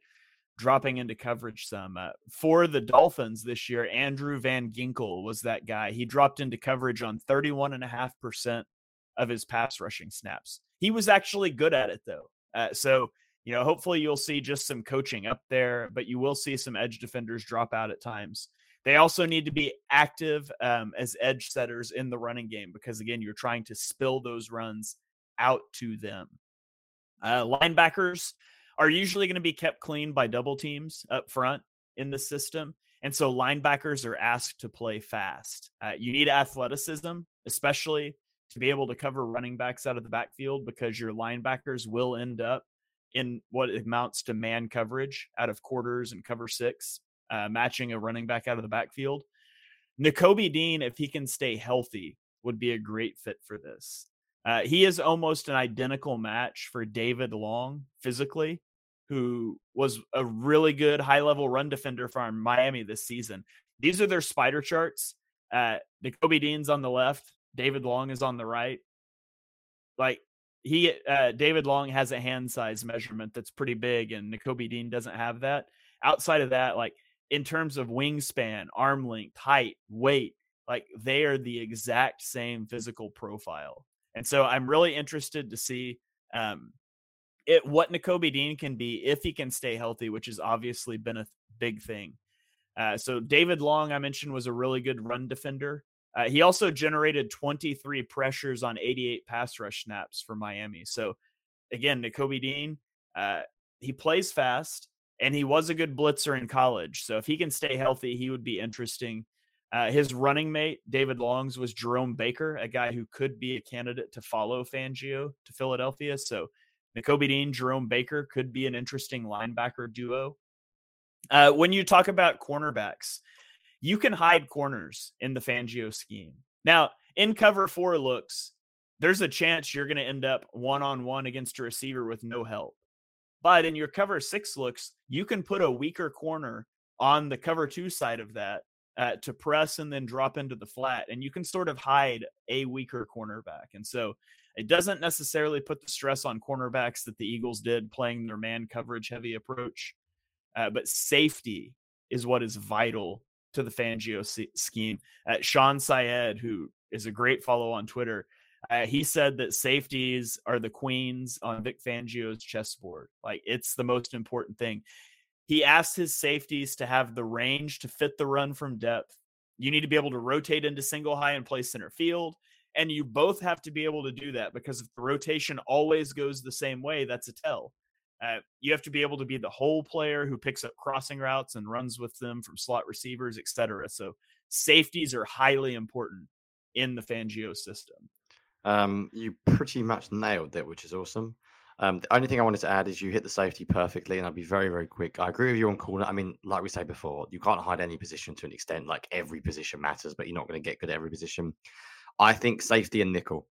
dropping into coverage some. Uh, for the Dolphins this year, Andrew Van Ginkel was that guy. He dropped into coverage on 31.5% of his pass rushing snaps. He was actually good at it, though. Uh, so, you know, hopefully you'll see just some coaching up there, but you will see some edge defenders drop out at times. They also need to be active um, as edge setters in the running game because, again, you're trying to spill those runs out to them. Uh, linebackers, are usually going to be kept clean by double teams up front in the system. And so linebackers are asked to play fast. Uh, you need athleticism, especially to be able to cover running backs out of the backfield because your linebackers will end up in what amounts to man coverage out of quarters and cover six, uh, matching a running back out of the backfield. Nakobe Dean, if he can stay healthy, would be a great fit for this. Uh, he is almost an identical match for David Long physically who was a really good high level run defender for Miami this season. These are their spider charts. Uh, Dean's on the left, David Long is on the right. Like he uh, David Long has a hand size measurement that's pretty big, and Nakobe Dean doesn't have that. Outside of that, like in terms of wingspan, arm length, height, weight, like they are the exact same physical profile. And so I'm really interested to see um, it what Nakobe Dean can be if he can stay healthy, which has obviously been a big thing. Uh, so David Long, I mentioned, was a really good run defender. Uh, he also generated 23 pressures on 88 pass rush snaps for Miami. So again, Nakobe Dean, uh, he plays fast and he was a good blitzer in college. So if he can stay healthy, he would be interesting. Uh, his running mate, David Longs, was Jerome Baker, a guy who could be a candidate to follow Fangio to Philadelphia. So Nakobe Dean, Jerome Baker could be an interesting linebacker duo. Uh, when you talk about cornerbacks, you can hide corners in the Fangio scheme. Now, in cover four looks, there's a chance you're going to end up one on one against a receiver with no help. But in your cover six looks, you can put a weaker corner on the cover two side of that uh, to press and then drop into the flat, and you can sort of hide a weaker cornerback. And so it doesn't necessarily put the stress on cornerbacks that the Eagles did playing their man coverage heavy approach, uh, but safety is what is vital to the Fangio scheme. Uh, Sean Syed, who is a great follow on Twitter, uh, he said that safeties are the queens on Vic Fangio's chessboard. Like it's the most important thing. He asked his safeties to have the range to fit the run from depth. You need to be able to rotate into single high and play center field. And you both have to be able to do that because if the rotation always goes the same way, that's a tell. Uh, you have to be able to be the whole player who picks up crossing routes and runs with them from slot receivers, etc. So safeties are highly important in the Fangio system. Um, you pretty much nailed it, which is awesome. Um, the only thing I wanted to add is you hit the safety perfectly, and I'll be very, very quick. I agree with you on corner. I mean, like we said before, you can't hide any position to an extent. Like every position matters, but you're not going to get good at every position. I think safety and nickel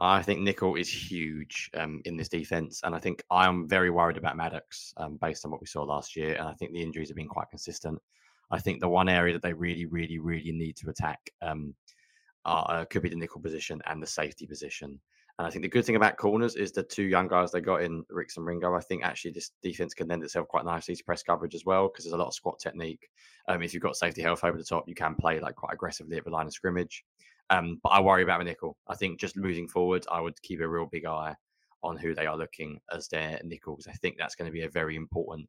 I think nickel is huge um, in this defense, and I think I'm very worried about Maddox um, based on what we saw last year, and I think the injuries have been quite consistent. I think the one area that they really, really, really need to attack um, are, uh, could be the nickel position and the safety position. And I think the good thing about corners is the two young guys they got in Ricks and Ringo. I think actually this defense can lend itself quite nicely to press coverage as well because there's a lot of squat technique. Um, if you've got safety health over the top, you can play like quite aggressively at the line of scrimmage. Um, but I worry about a nickel. I think just moving forward, I would keep a real big eye on who they are looking as their nickels. I think that's going to be a very important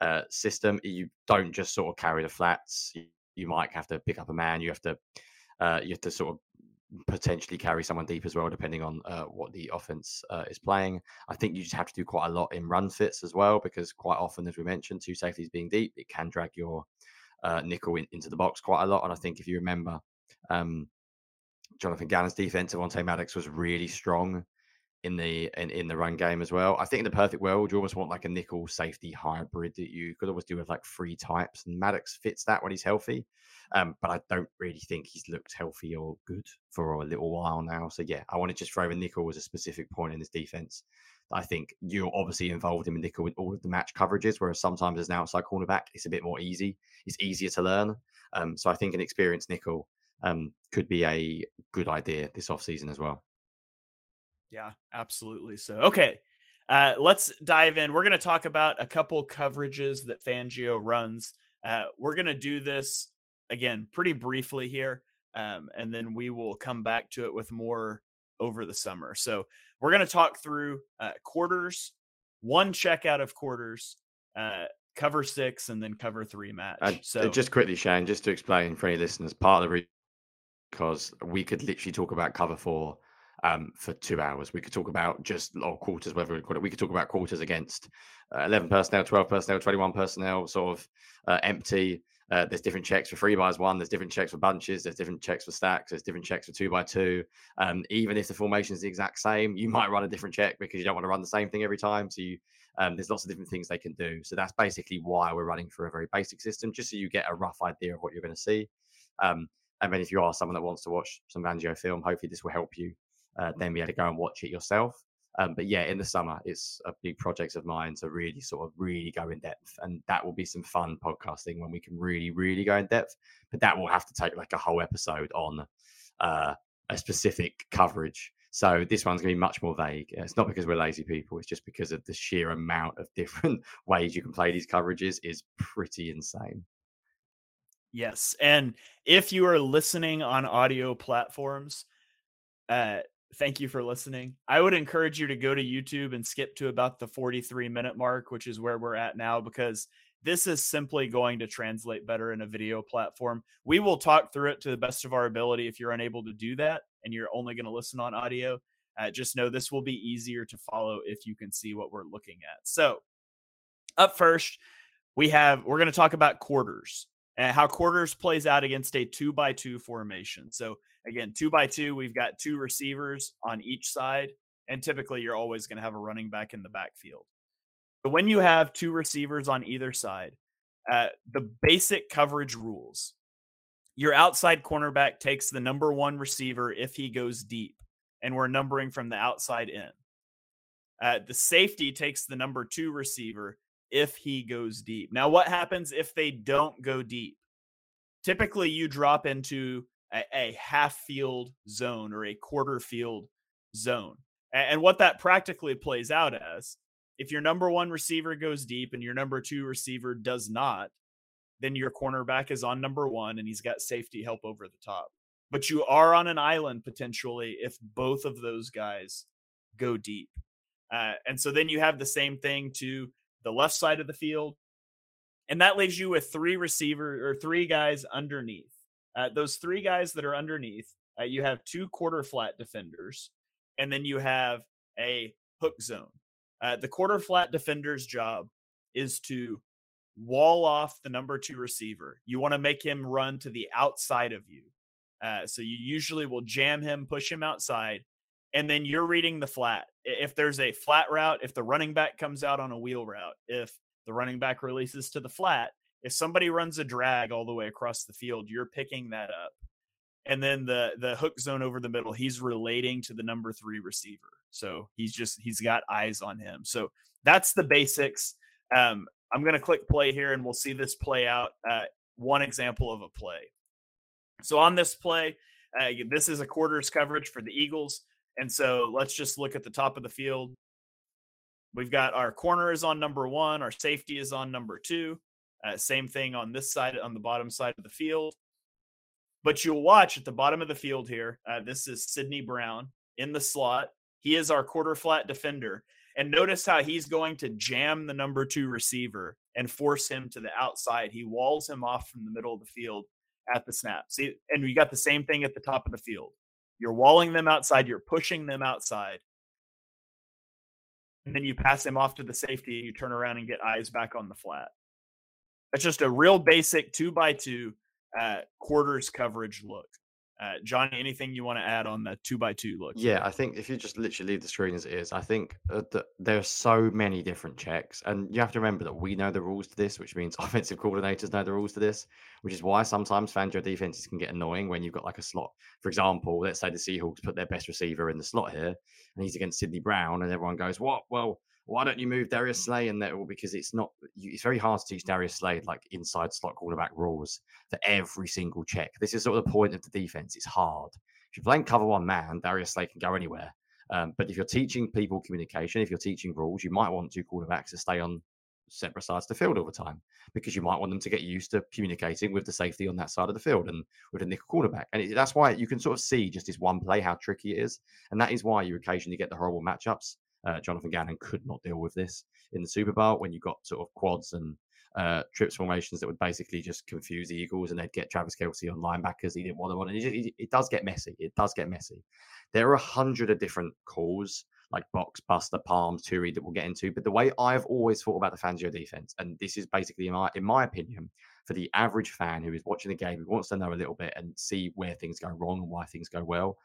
uh, system. You don't just sort of carry the flats. You, you, might have to pick up a man. You have to uh, you have to sort of potentially carry someone deep as well, depending on uh, what the offense uh, is playing. I think you just have to do quite a lot in run fits as well, because quite often, as we mentioned, two safeties being deep, it can drag your uh, nickel in, into the box quite a lot. And I think if you remember, um, Jonathan Gannon's defense, Avonte Maddox was really strong in the in, in the run game as well. I think in the perfect world, you almost want like a nickel safety hybrid that you could always do with like three types, and Maddox fits that when he's healthy. Um, but I don't really think he's looked healthy or good for a little while now. So yeah, I want to just throw in nickel as a specific point in his defense. I think you're obviously involved in nickel with all of the match coverages, whereas sometimes as an outside cornerback, it's a bit more easy. It's easier to learn. Um, so I think an experienced nickel um, could be a good idea this offseason as well. Yeah, absolutely. So, okay, uh, let's dive in. We're going to talk about a couple coverages that Fangio runs. Uh, we're going to do this again pretty briefly here, um, and then we will come back to it with more over the summer. So, we're going to talk through uh, quarters, one check out of quarters, uh, cover six, and then cover three match. Uh, so, just quickly, Shane, just to explain for any listeners, part of the because we could literally talk about cover four um, for two hours. We could talk about just or quarters, whether we call it. We could talk about quarters against uh, eleven personnel, twelve personnel, twenty-one personnel, sort of uh, empty. Uh, there's different checks for three by one. There's different checks for bunches. There's different checks for stacks. There's different checks for two by two. Um, even if the formation is the exact same, you (laughs) might run a different check because you don't want to run the same thing every time. So you, um, there's lots of different things they can do. So that's basically why we're running for a very basic system, just so you get a rough idea of what you're going to see. Um, and then if you are someone that wants to watch some Fangio film, hopefully this will help you uh, then be able to go and watch it yourself. Um, but yeah, in the summer, it's a big project of mine to really sort of really go in depth, and that will be some fun podcasting when we can really, really go in depth. But that will have to take like a whole episode on uh, a specific coverage. So this one's going to be much more vague. It's not because we're lazy people. It's just because of the sheer amount of (laughs) different ways you can play these coverages is pretty insane. Yes, and if you are listening on audio platforms, uh, thank you for listening. I would encourage you to go to YouTube and skip to about the 43 minute mark, which is where we're at now, because this is simply going to translate better in a video platform. We will talk through it to the best of our ability if you're unable to do that and you're only going to listen on audio. Uh, just know this will be easier to follow if you can see what we're looking at. So, up first, we have we're going to talk about quarters and how quarters plays out against a two by two formation. So, again, two by two, we've got two receivers on each side, and typically you're always going to have a running back in the backfield. But when you have two receivers on either side, uh, the basic coverage rules your outside cornerback takes the number one receiver if he goes deep, and we're numbering from the outside in. Uh, the safety takes the number two receiver if he goes deep. Now, what happens if they don't go deep? Typically, you drop into a, a half field zone or a quarter field zone. And, and what that practically plays out as if your number one receiver goes deep and your number two receiver does not, then your cornerback is on number one and he's got safety help over the top. But you are on an island potentially if both of those guys go deep. Uh, and so then you have the same thing to the left side of the field. And that leaves you with three receiver or three guys underneath. Uh, those three guys that are underneath, uh, you have two quarter flat defenders, and then you have a hook zone. Uh, the quarter flat defender's job is to wall off the number two receiver. You want to make him run to the outside of you. Uh, so you usually will jam him, push him outside, and then you're reading the flat. If there's a flat route, if the running back comes out on a wheel route, if the running back releases to the flat, if somebody runs a drag all the way across the field, you're picking that up. And then the the hook zone over the middle, he's relating to the number three receiver. So he's just he's got eyes on him. So that's the basics. Um, I'm going to click play here, and we'll see this play out. Uh, one example of a play. So on this play, uh, this is a quarters coverage for the Eagles, and so let's just look at the top of the field. We've got our corner is on number one, our safety is on number two. Uh, same thing on this side, on the bottom side of the field. But you'll watch at the bottom of the field here. Uh, this is Sydney Brown in the slot. He is our quarter flat defender. And notice how he's going to jam the number two receiver and force him to the outside. He walls him off from the middle of the field at the snap. See, and we got the same thing at the top of the field. You're walling them outside, you're pushing them outside. And then you pass him off to the safety and you turn around and get eyes back on the flat. That's just a real basic two by two uh, quarters coverage look. Uh, Jonny, anything you want to add on the two by two look? Yeah, I think if you just literally leave the screen as it is, I think uh, that there are so many different checks, and you have to remember that we know the rules to this, which means (laughs) offensive coordinators know the rules to this, which is why sometimes Fangio defenses can get annoying when you've got like a slot. For example, let's say the Seahawks put their best receiver in the slot here, and he's against Sydney Brown, and everyone goes, "What? Well, why don't you move Darius Slay in there? Well, because it's not, it's very hard to teach Darius Slay like inside slot quarterback rules for every single check. This is sort of the point of the defense. It's hard. If you're playing cover one man, Darius Slay can go anywhere. Um, but if you're teaching people communication, if you're teaching rules, you might want two quarterbacks to stay on separate sides of the field all the time because you might want them to get used to communicating with the safety on that side of the field and with a nickel quarterback. And it, that's why you can sort of see just this one play how tricky it is. And that is why you occasionally get the horrible matchups uh, Jonathan Gannon could not deal with this in the Super Bowl when you got sort of quads and uh, trips formations that would basically just confuse the Eagles and they'd get Travis Kelce on linebackers. He didn't want them on. It, it, it does get messy. It does get messy. There are a hundred of different calls like box, buster, palms, Turi that we'll get into. But the way I've always thought about the Fangio defense, and this is basically in my in my opinion, for the average fan who is watching the game, who wants to know a little bit and see where things go wrong and why things go well,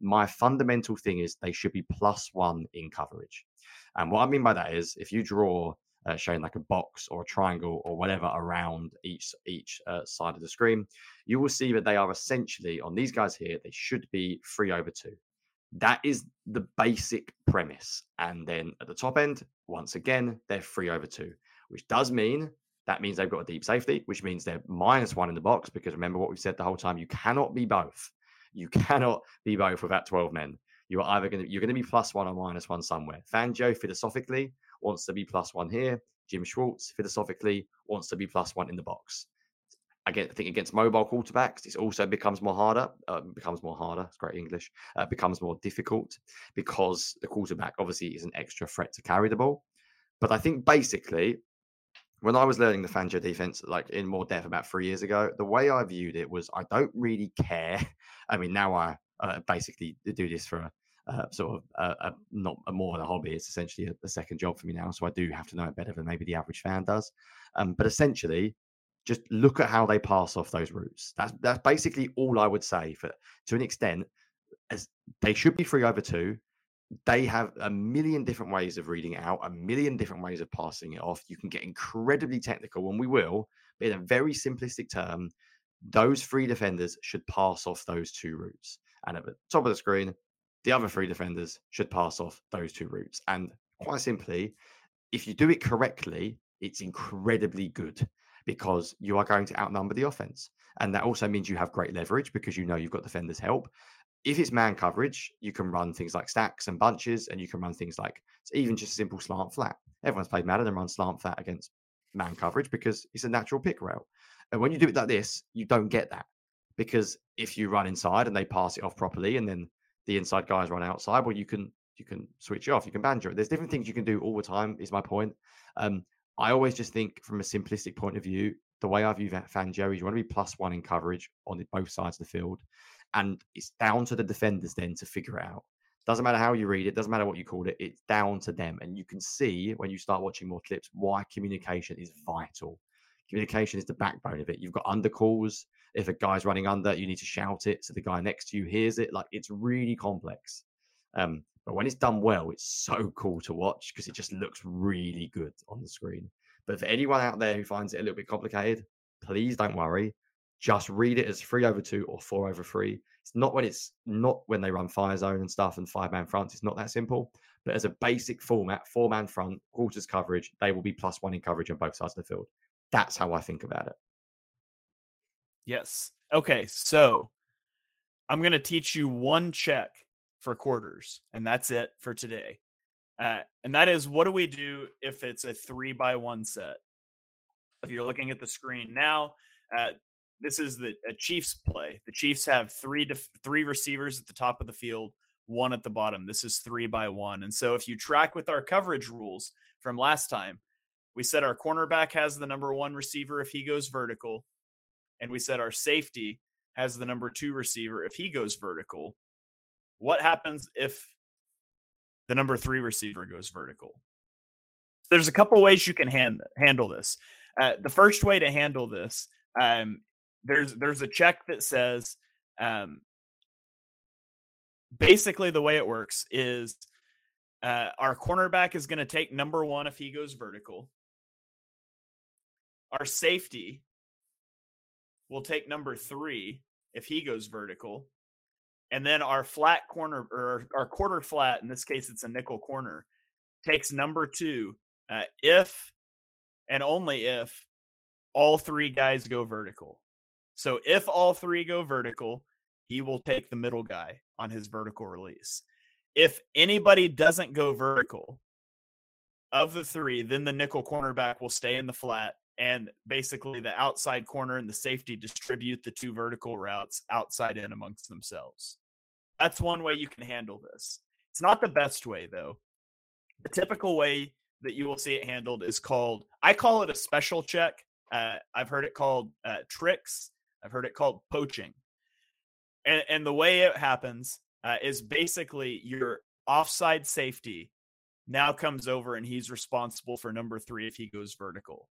my fundamental thing is they should be plus one in coverage. And what I mean by that is if you draw uh, showing like a box or a triangle or whatever around each each uh, side of the screen, you will see that they are essentially on these guys here. They should be three over two. That is the basic premise. And then at the top end, once again, they're three over two, which does mean that means they've got a deep safety, which means they're minus one in the box. Because remember what we've said the whole time: you cannot be both. You cannot be both without 12 men. you're either going to you're going to be plus one or minus one somewhere. Fangio philosophically wants to be plus one here. Jim Schwartz philosophically wants to be plus one in the box. I think against mobile quarterbacks, it also becomes more harder. Uh, becomes more harder. It's great English. Uh, becomes more difficult because the quarterback obviously is an extra threat to carry the ball. But I think basically, when I was learning the Fangio defense, like in more depth about three years ago, the way I viewed it was I don't really care. (laughs) I mean, now I uh, basically do this for uh, sort of uh, a, not a more than a hobby. It's essentially a, a, second job for me now, so I do have to know it better than maybe the average fan does. Um, but essentially, just look at how they pass off those routes. That's that's basically all I would say. For to an extent, as they should be free over two. They have a million different ways of reading it out, a million different ways of passing it off. You can get incredibly technical, and we will. But in a very simplistic term, those three defenders should pass off those two routes. And at the top of the screen, the other three defenders should pass off those two routes. And quite simply, if you do it correctly, it's incredibly good because you are going to outnumber the offense. And that also means you have great leverage because you know you've got defenders' help. If it's man coverage, you can run things like stacks and bunches, and you can run things like even just simple slant flat. Everyone's played Madden and run slant flat against man coverage because it's a natural pick rail. And when you do it like this, you don't get that because if you run inside and they pass it off properly, and then the inside guys run outside, well, you can you can switch it off. You can banjo it. There's different things you can do all the time. Is my point. Um, I always just think from a simplistic point of view, the way I view Fangio is you want to be plus one in coverage on both sides of the field, and it's down to the defenders then to figure it out. Doesn't matter how you read it, doesn't matter what you call it, it's down to them. And you can see when you start watching more clips why communication is vital. Communication is the backbone of it. You've got undercalls, if a guy's running under, you need to shout it so the guy next to you hears it. Like it's really complex. Um, but when it's done well, it's so (laughs) cool to watch because it just looks really good on the screen. But for anyone out there who finds it a little bit complicated, please don't worry. Just read it as three over two or four over three. It's not when it's not when they run fire zone and stuff and five man fronts. It's not that simple. But as a basic format, four man front, quarters coverage, they will be plus one in coverage on both sides of the field. That's how I think about it. Yes. Okay. So I'm going to teach you one check for quarters, and that's it for today. Uh, and that is what do we do if it's a three by one set? If you're looking at the screen now, uh, this is the a Chiefs play. The Chiefs have three def- three receivers at the top of the field, one at the bottom. This is three by one. And so if you track with our coverage rules from last time, we said our cornerback has the number one receiver if he goes vertical and we said our safety has the number two receiver if he goes vertical. What happens if the number three receiver goes vertical? There's a couple ways you can hand, handle this. Uh, the first way to handle this, um, there's there's a check that says, um, basically the way it works is uh, our cornerback is going to take number one if he goes vertical. Our safety will take number three if he goes vertical. And then our flat corner or our quarter flat, in this case, it's a nickel corner, takes number two uh, if and only if all three guys go vertical. So if all three go vertical, he will take the middle guy on his vertical release. If anybody doesn't go vertical of the three, then the nickel cornerback will stay in the flat and basically the outside corner and the safety distribute the two vertical routes outside in amongst themselves. That's one way you can handle this. It's not the best way though. The typical way that you will see it handled is called I call it a special check. Uh, I've heard it called uh, tricks. I've heard it called poaching. And, and the way it happens uh, is basically your offside safety now comes over and he's responsible for number three if he goes vertical.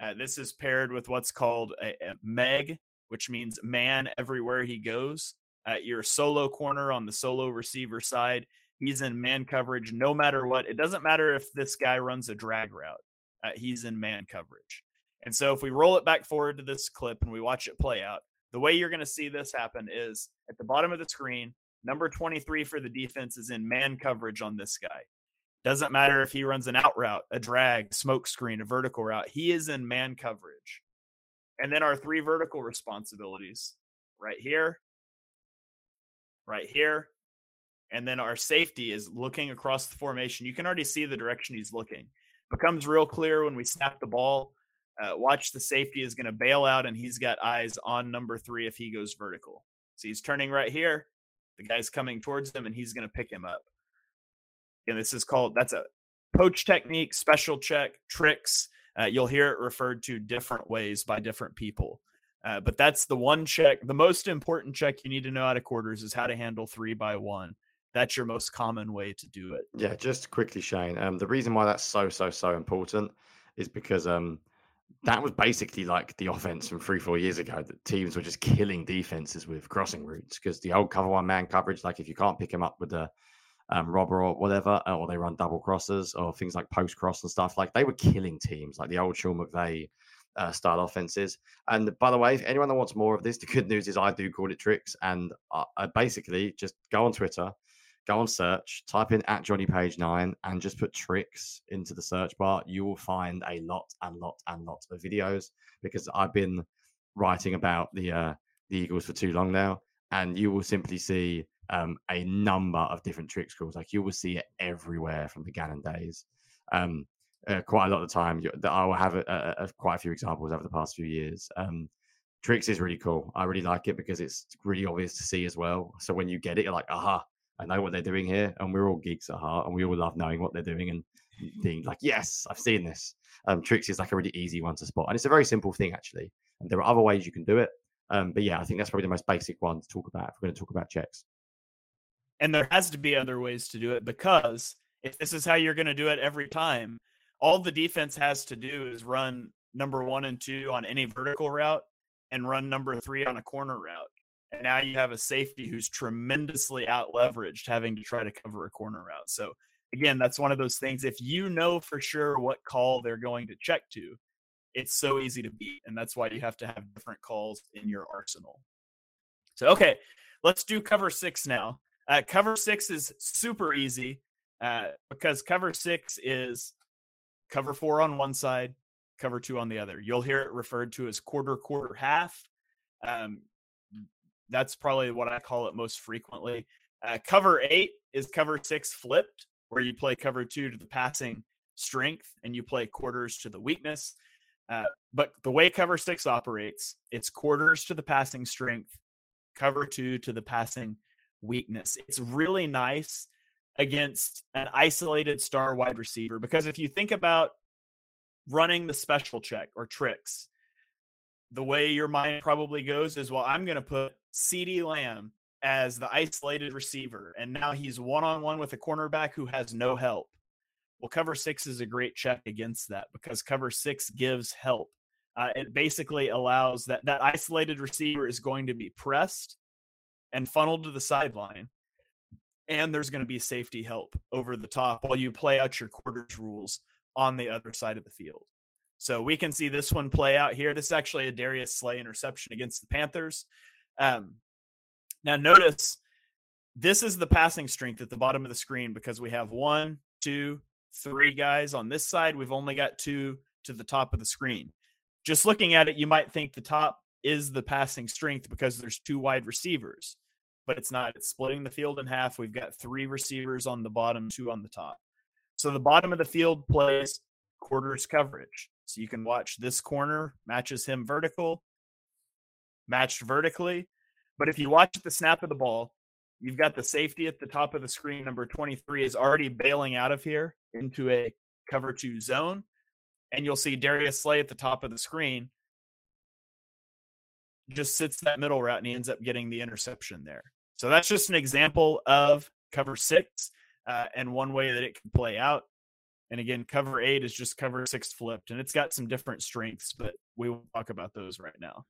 Uh, this is paired with what's called a, a, Meg, which means man everywhere he goes. At your solo corner on the solo receiver side, he's in man coverage no matter what. It doesn't matter if this guy runs a drag route, uh, he's in man coverage. And so if we roll it back forward to this clip and we watch it play out, the way you're going to see this happen is at the bottom of the screen, number 23 for the defense is in man coverage on this guy. Doesn't matter if he runs an out route, a drag, smoke screen, a vertical route. He is in man coverage. And then our three vertical responsibilities right here, right here, and then our safety is looking across the formation. You can already see the direction he's looking. Becomes real clear when we snap the ball. Uh, watch the safety is going to bail out, and he's got eyes on number three if he goes vertical. So he's turning right here. The guy's coming towards him, and he's going to pick him up. And this is called that's a poach technique, special check, tricks. Uh, you'll hear it referred to different ways by different people. Uh, but that's the one check. The most important check you need to know out of quarters is how to handle three by one. That's your most common way to do it. Yeah, just quickly, Shane. Um, the reason why that's so so so important is because um, that was basically like the offense from three four years ago. That teams were just killing defenses with crossing routes because the old cover one man coverage, like if you can't pick him up with the um, robber or whatever, uh, or they run double crosses or things like post cross and stuff, like they were killing teams like the old Sean McVay uh, style offenses. And by the way, if anyone that wants more of this, the good news is I do call it tricks. And I, I basically just go on Twitter, go on search, type in at Jonny Page nine, and just put tricks into the search bar. You will find a lot and lot and lot of videos because I've been writing about the uh, the Eagles for too long now, and you will simply see um, a number of different tricks calls. Like you will see it everywhere from the Gannon days. Um, uh, quite a lot of the time. I will have a, a, a, quite a few examples over the past few years. Um, Tricks is really cool. I really like it because it's really obvious to see as well. So when you get it, you're like, aha, I know what they're doing here. And we're all geeks at heart and we all love knowing what they're doing and (laughs) being like, yes, I've seen this. Um, Tricks is like a really easy one to spot. And it's a very simple thing, actually. And there are other ways you can do it. Um, but yeah, I think that's probably the most basic one to talk about if we're going to talk about checks. And there has to be other ways to do it because if this is how you're going to do it every time, all the defense has to do is run number one and two on any vertical route and run number three on a corner route. And now you have a safety who's tremendously out leveraged having to try to cover a corner route. So, again, that's one of those things. If you know for sure what call they're going to check to, it's so easy to beat. And that's why you have to have different calls in your arsenal. So, okay, let's do cover six now. Uh, cover six is super easy uh, because cover six is cover four on one side, cover two on the other. You'll hear it referred to as quarter, quarter, half. Um, that's probably what I call it most frequently. Uh, cover eight is cover six flipped, where you play cover two to the passing strength and you play quarters to the weakness. Uh, but the way cover six operates, it's quarters to the passing strength, cover two to the passing weakness. It's really nice against an isolated star wide receiver. Because if you think about running the special check or tricks, the way your mind probably goes is, well, I'm going to put CeeDee Lamb as the isolated receiver. And now he's one on one with a cornerback who has no help. Well, cover six is a great check against that because cover six gives help. Uh, it basically allows that that isolated receiver is going to be pressed and funneled to the sideline and there's going to be safety help over the top while you play out your quarters rules on the other side of the field. So we can see this one play out here. This is actually a Darius Slay interception against the Panthers. Um, now, notice this is the passing strength at the bottom of the screen because we have one, two, three guys on this side. We've only got two to the top of the screen. Just looking at it, you might think the top is the passing strength because there's two wide receivers but it's not. It's splitting the field in half. We've got three receivers on the bottom, two on the top. So the bottom of the field plays quarters coverage. So you can watch this corner matches him vertical, matched vertically. But if you watch the snap of the ball, you've got the safety at the top of the screen. Number 23 is already bailing out of here into a cover two zone. And you'll see Darius Slay at the top of the screen just sits that middle route and he ends up getting the interception there. So that's just an example of cover six uh, and one way that it can play out. And again, cover eight is just cover six flipped, and it's got some different strengths, but we will talk about those right now.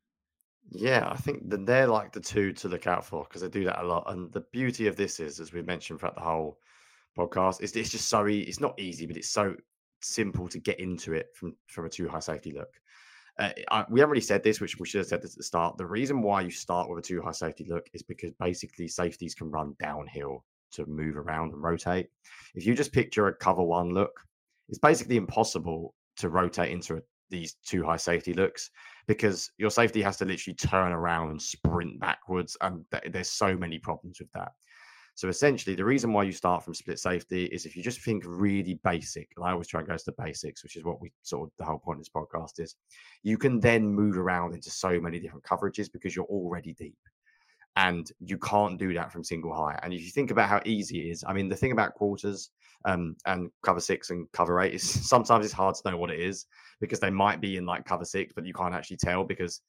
Yeah, I think that they're like the two to look out for because they do that a lot. And the beauty of this is, as we've mentioned throughout the whole podcast, it's, it's just so it's not easy, but it's so simple to get into it from from a two high safety look. Uh, I, we haven't really said this, which we should have said this at the start. The reason why you start with a two high safety look is because basically safeties can run downhill to move around and rotate. If you just picture a cover one look, it's basically impossible to rotate into a, these two high safety looks because your safety has to literally turn around and sprint backwards, and th- there's so many problems with that. So essentially, the reason why you start from split safety is if you just think really basic, and I always try and go to the basics, which is what we sort of the whole point of this podcast is, you can then move around into so many different coverages because you're already deep. And you can't do that from single high. And if you think about how easy it is, I mean, the thing about quarters um, and cover six and cover eight is (laughs) sometimes it's hard to know what it is because they might be in like cover six, but you can't actually tell because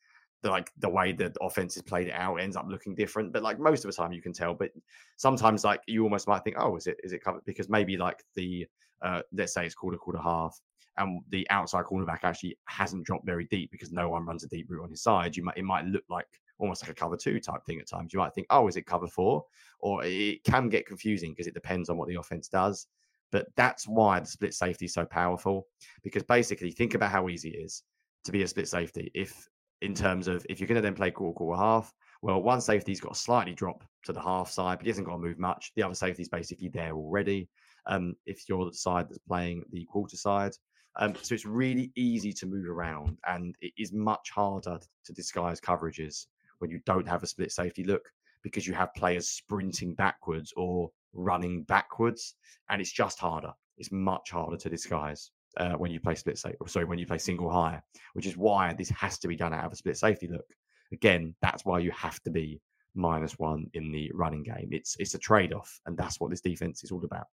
the, like the way the offense is played out ends up looking different. But like most of the time you can tell. But sometimes like you almost might think, oh, is it is it covered? Because maybe like the uh, let's say it's quarter quarter half, and the outside cornerback actually hasn't dropped very deep because no one runs a deep route on his side. You might it might look like almost like a cover two type thing at times. You might think, oh, is it cover four? Or it can get confusing because it depends on what the offense does. But that's why the split safety is so powerful because basically think about how easy it is to be a split safety. If in terms of if you're going to then play quarter quarter half, well, one safety's got a slightly drop to the half side, but he hasn't got to move much. The other safety's basically there already. Um, if you're the side that's playing the quarter side, um, so it's really easy to move around, and it is much harder to disguise coverages when you don't have a split safety look because you have players sprinting backwards or running backwards, and it's just harder. It's much harder to disguise uh, when you play split safety. Sorry, when you play single high, which is why this has to be done out of a split safety look. Again, that's why you have to be minus one in the running game. It's it's a trade off, and that's what this defense is all about.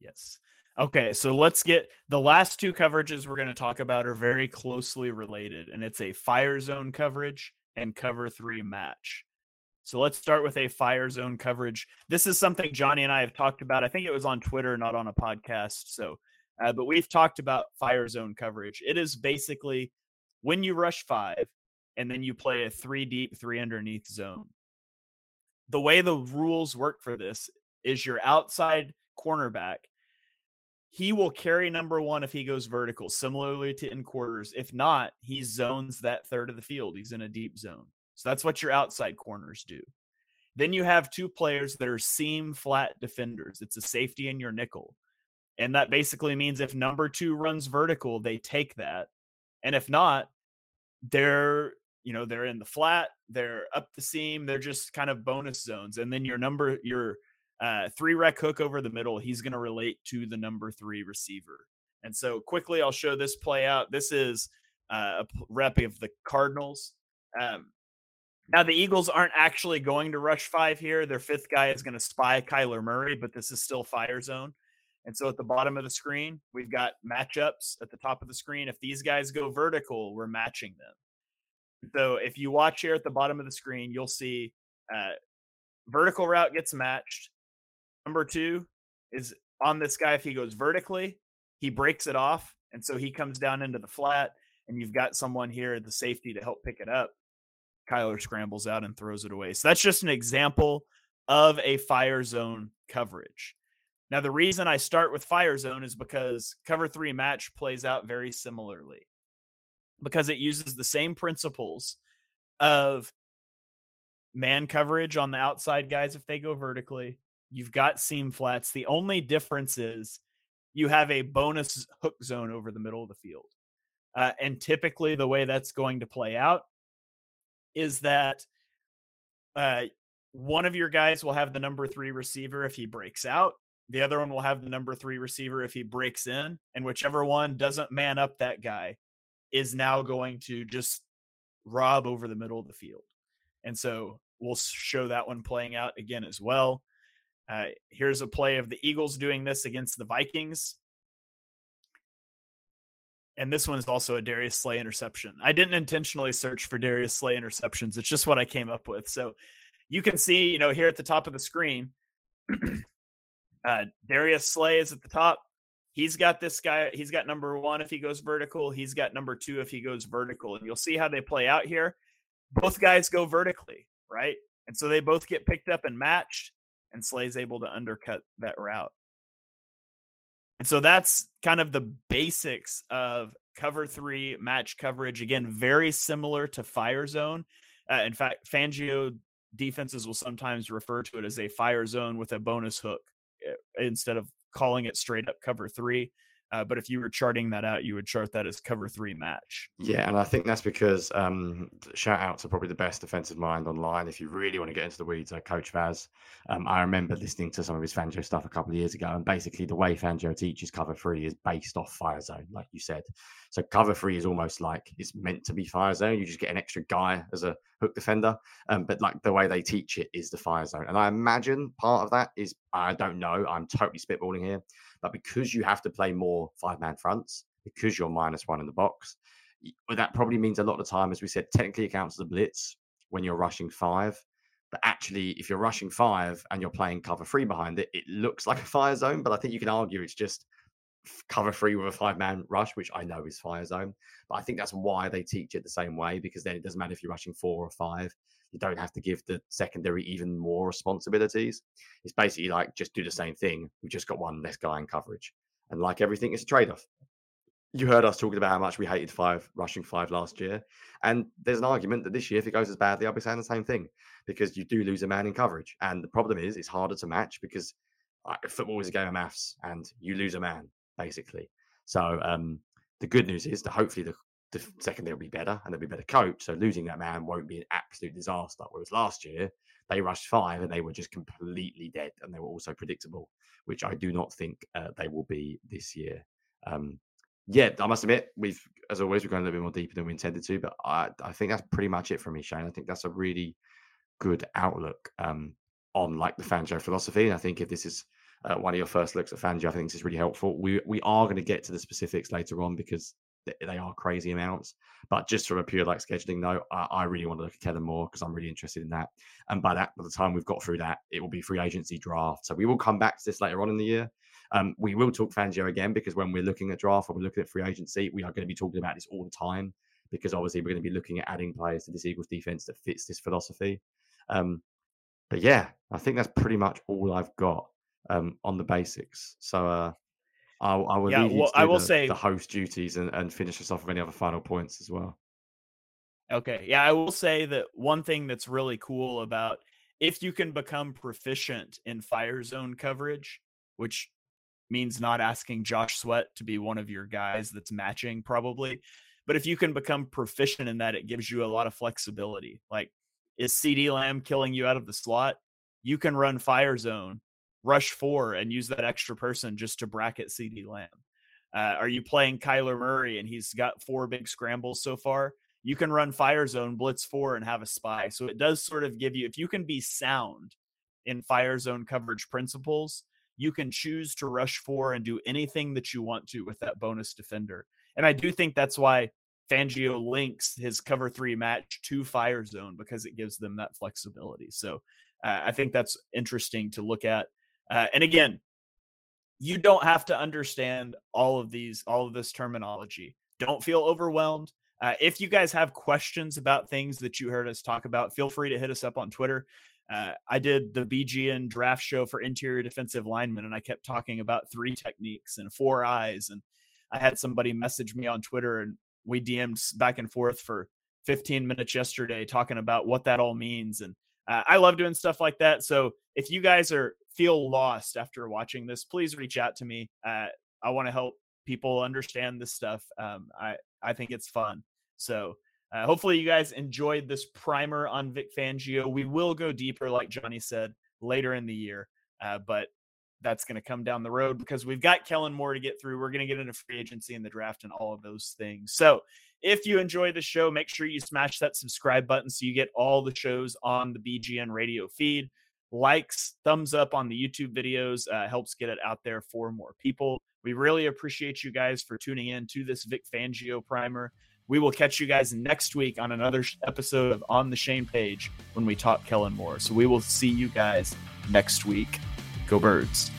Yes. Okay, so let's get the last two coverages we're going to talk about are very closely related, and it's a fire zone coverage and cover three match. So let's start with a fire zone coverage. This is something Jonny and I have talked about. I think it was on Twitter, not on a podcast. So uh, but we've talked about fire zone coverage. It is basically when you rush five and then you play a three deep, three underneath zone. The way the rules work for this is your outside cornerback. He will carry number one if he goes vertical, similarly to in quarters. If not, he zones that third of the field. He's in a deep zone. So that's what your outside corners do. Then you have two players that are seam flat defenders. It's a safety and your nickel. And that basically means if number two runs vertical, they take that. And if not, they're, you know, they're in the flat, they're up the seam, they're just kind of bonus zones. And then your number, your uh, three rec hook over the middle, he's going to relate to the number three receiver. And so quickly, I'll show this play out. This is uh, a rep of the Cardinals. Um, now, the Eagles aren't actually going to rush five here. Their fifth guy is going to spy Kyler Murray, but this is still fire zone. And so at the bottom of the screen, we've got matchups at the top of the screen. If these guys go vertical, we're matching them. So if you watch here at the bottom of the screen, you'll see uh, vertical route gets matched. Number two is on this guy. If he goes vertically, he breaks it off. And so he comes down into the flat, and you've got someone here, at the safety, to help pick it up. Kyler scrambles out and throws it away. So that's just an example of a fire zone coverage. Now, the reason I start with Fire Zone is because cover three match plays out very similarly because it uses the same principles of man coverage on the outside guys if they go vertically. You've got seam flats. The only difference is you have a bonus hook zone over the middle of the field. Uh, and typically, the way that's going to play out is that uh, one of your guys will have the number three receiver if he breaks out, the other one will have the number three receiver if he breaks in, and whichever one doesn't man up that guy is now going to just rob over the middle of the field. And so we'll show that one playing out again as well. Uh, here's a play of the Eagles doing this against the Vikings. And this one is also a Darius Slay interception. I didn't intentionally search for Darius Slay interceptions. It's just what I came up with. So you can see, you know, here at the top of the screen, (clears throat) Uh, Darius Slay is at the top. He's got this guy. He's got number one if he goes vertical. He's got number two if he goes vertical. And you'll see how they play out here. Both guys go vertically, right? And so they both get picked up and matched, and Slay's able to undercut that route. And so that's kind of the basics of cover three match coverage. Again, very similar to fire zone. Uh, in fact, Fangio defenses will sometimes refer to it as a fire zone with a bonus hook. Eh, instead of calling it straight up cover three. Uh, but if you were charting that out, you would chart that as cover three match. Yeah, and I think that's because um, shout out to probably the best defensive mind online. If you really want to get into the weeds, Coach Vaz. Um, I remember listening to some of his Fangio stuff a couple of years ago, and basically the way Fangio teaches cover three is based off fire zone, like you said. So cover three is almost like it's meant to be fire zone. You just get an extra guy as a hook defender, um, but like the way they teach it is the fire zone. And I imagine part of that is I don't know. I'm totally spitballing here but because you have to play more five man fronts, because you're minus one in the box, that probably means a lot of time, as we said, technically it counts as a blitz when you're rushing five. But actually, if you're rushing five and you're playing cover three behind it, it looks like a fire zone. But I think you can argue it's just cover three with a five man rush, which I know is fire zone. But I think that's why they teach it the same way because then it doesn't matter if you're rushing four or five. You don't have to give the secondary even more responsibilities. It's basically like just do the same thing. We've just got one less guy in coverage. And like everything, it's a trade off. You heard us talking about how much we hated five rushing five last year. And there's an argument that this year, if it goes as badly, I'll be saying the same thing because you do lose a man in coverage. And the problem is, it's harder to match because football is a game of maths and you lose a man, basically. So um, the good news is that hopefully the the secondary will be better and they'll be better coached. So losing that man won't be an absolute disaster. Whereas last year they rushed five and they were just completely dead and they were also predictable, which I do not think uh, they will be this year. Um, yeah, I must admit, we've as always we're going a little bit more deeper than we intended to, but I, I think that's pretty much it for me, Shane. I think that's a really good outlook um, on like the Fangio philosophy. And I think if this is uh, one of your first looks at Fangio, I think this is really helpful. We we are going to get to the specifics later on because they are crazy amounts. But just from a pure like scheduling note, I, I really want to look at Kellen Moore because I'm really interested in that. And by that, by the time we've got through that, it will be free agency draft. So we will come back to this later on in the year. Um, we will talk Fangio again because when we're looking at draft or we're looking at free agency, we are going to be talking about this all the time because obviously we're going to be looking at adding players to this Eagles defense that fits this philosophy. Um, but yeah, I think that's pretty much all I've got um, on the basics. So uh, I, I will. Yeah, well, I will the, say the host duties and, and finish us off with any other final points as well. Okay, yeah, I will say that one thing that's really cool about if you can become proficient in fire zone coverage, which means not asking Josh Sweat to be one of your guys that's matching probably, but if you can become proficient in that, it gives you a lot of flexibility. Like, is CeeDee Lamb killing you out of the slot? You can run fire zone rush four and use that extra person just to bracket CeeDee Lamb? Uh, are you playing Kyler Murray and he's got four big scrambles so far? You can run fire zone, blitz four, and have a spy. So it does sort of give you, if you can be sound in fire zone coverage principles, you can choose to rush four and do anything that you want to with that bonus defender. And I do think that's why Fangio links his cover three match to fire zone because it gives them that flexibility. So uh, I think that's interesting to look at. Uh, and again, you don't have to understand all of these, all of this terminology. Don't feel overwhelmed. Uh, if you guys have questions about things that you heard us talk about, feel free to hit us up on Twitter. Uh, I did the BGN draft show for interior defensive linemen, and I kept talking about three techniques and four eyes. And I had somebody message me on Twitter, and we DM'd back and forth for 15 minutes yesterday talking about what that all means. And uh, I love doing stuff like that. So if you guys are feel lost after watching this, please reach out to me. Uh, I want to help people understand this stuff. Um, I I think it's fun. So uh, hopefully you guys enjoyed this primer on Vic Fangio. We will go deeper, like Jonny said, later in the year, uh, but that's going to come down the road because we've got Kellen Moore to get through. We're going to get into free agency and the draft and all of those things. So if you enjoy the show, make sure you smash that subscribe button so you get all the shows on the BGN radio feed likes, thumbs up on the YouTube videos uh, helps get it out there for more people. We really appreciate you guys for tuning in to this Vic Fangio primer. We will catch you guys next week on another episode of On the Shane Page when we talk Kellen Moore. So we will see you guys next week. Go Birds.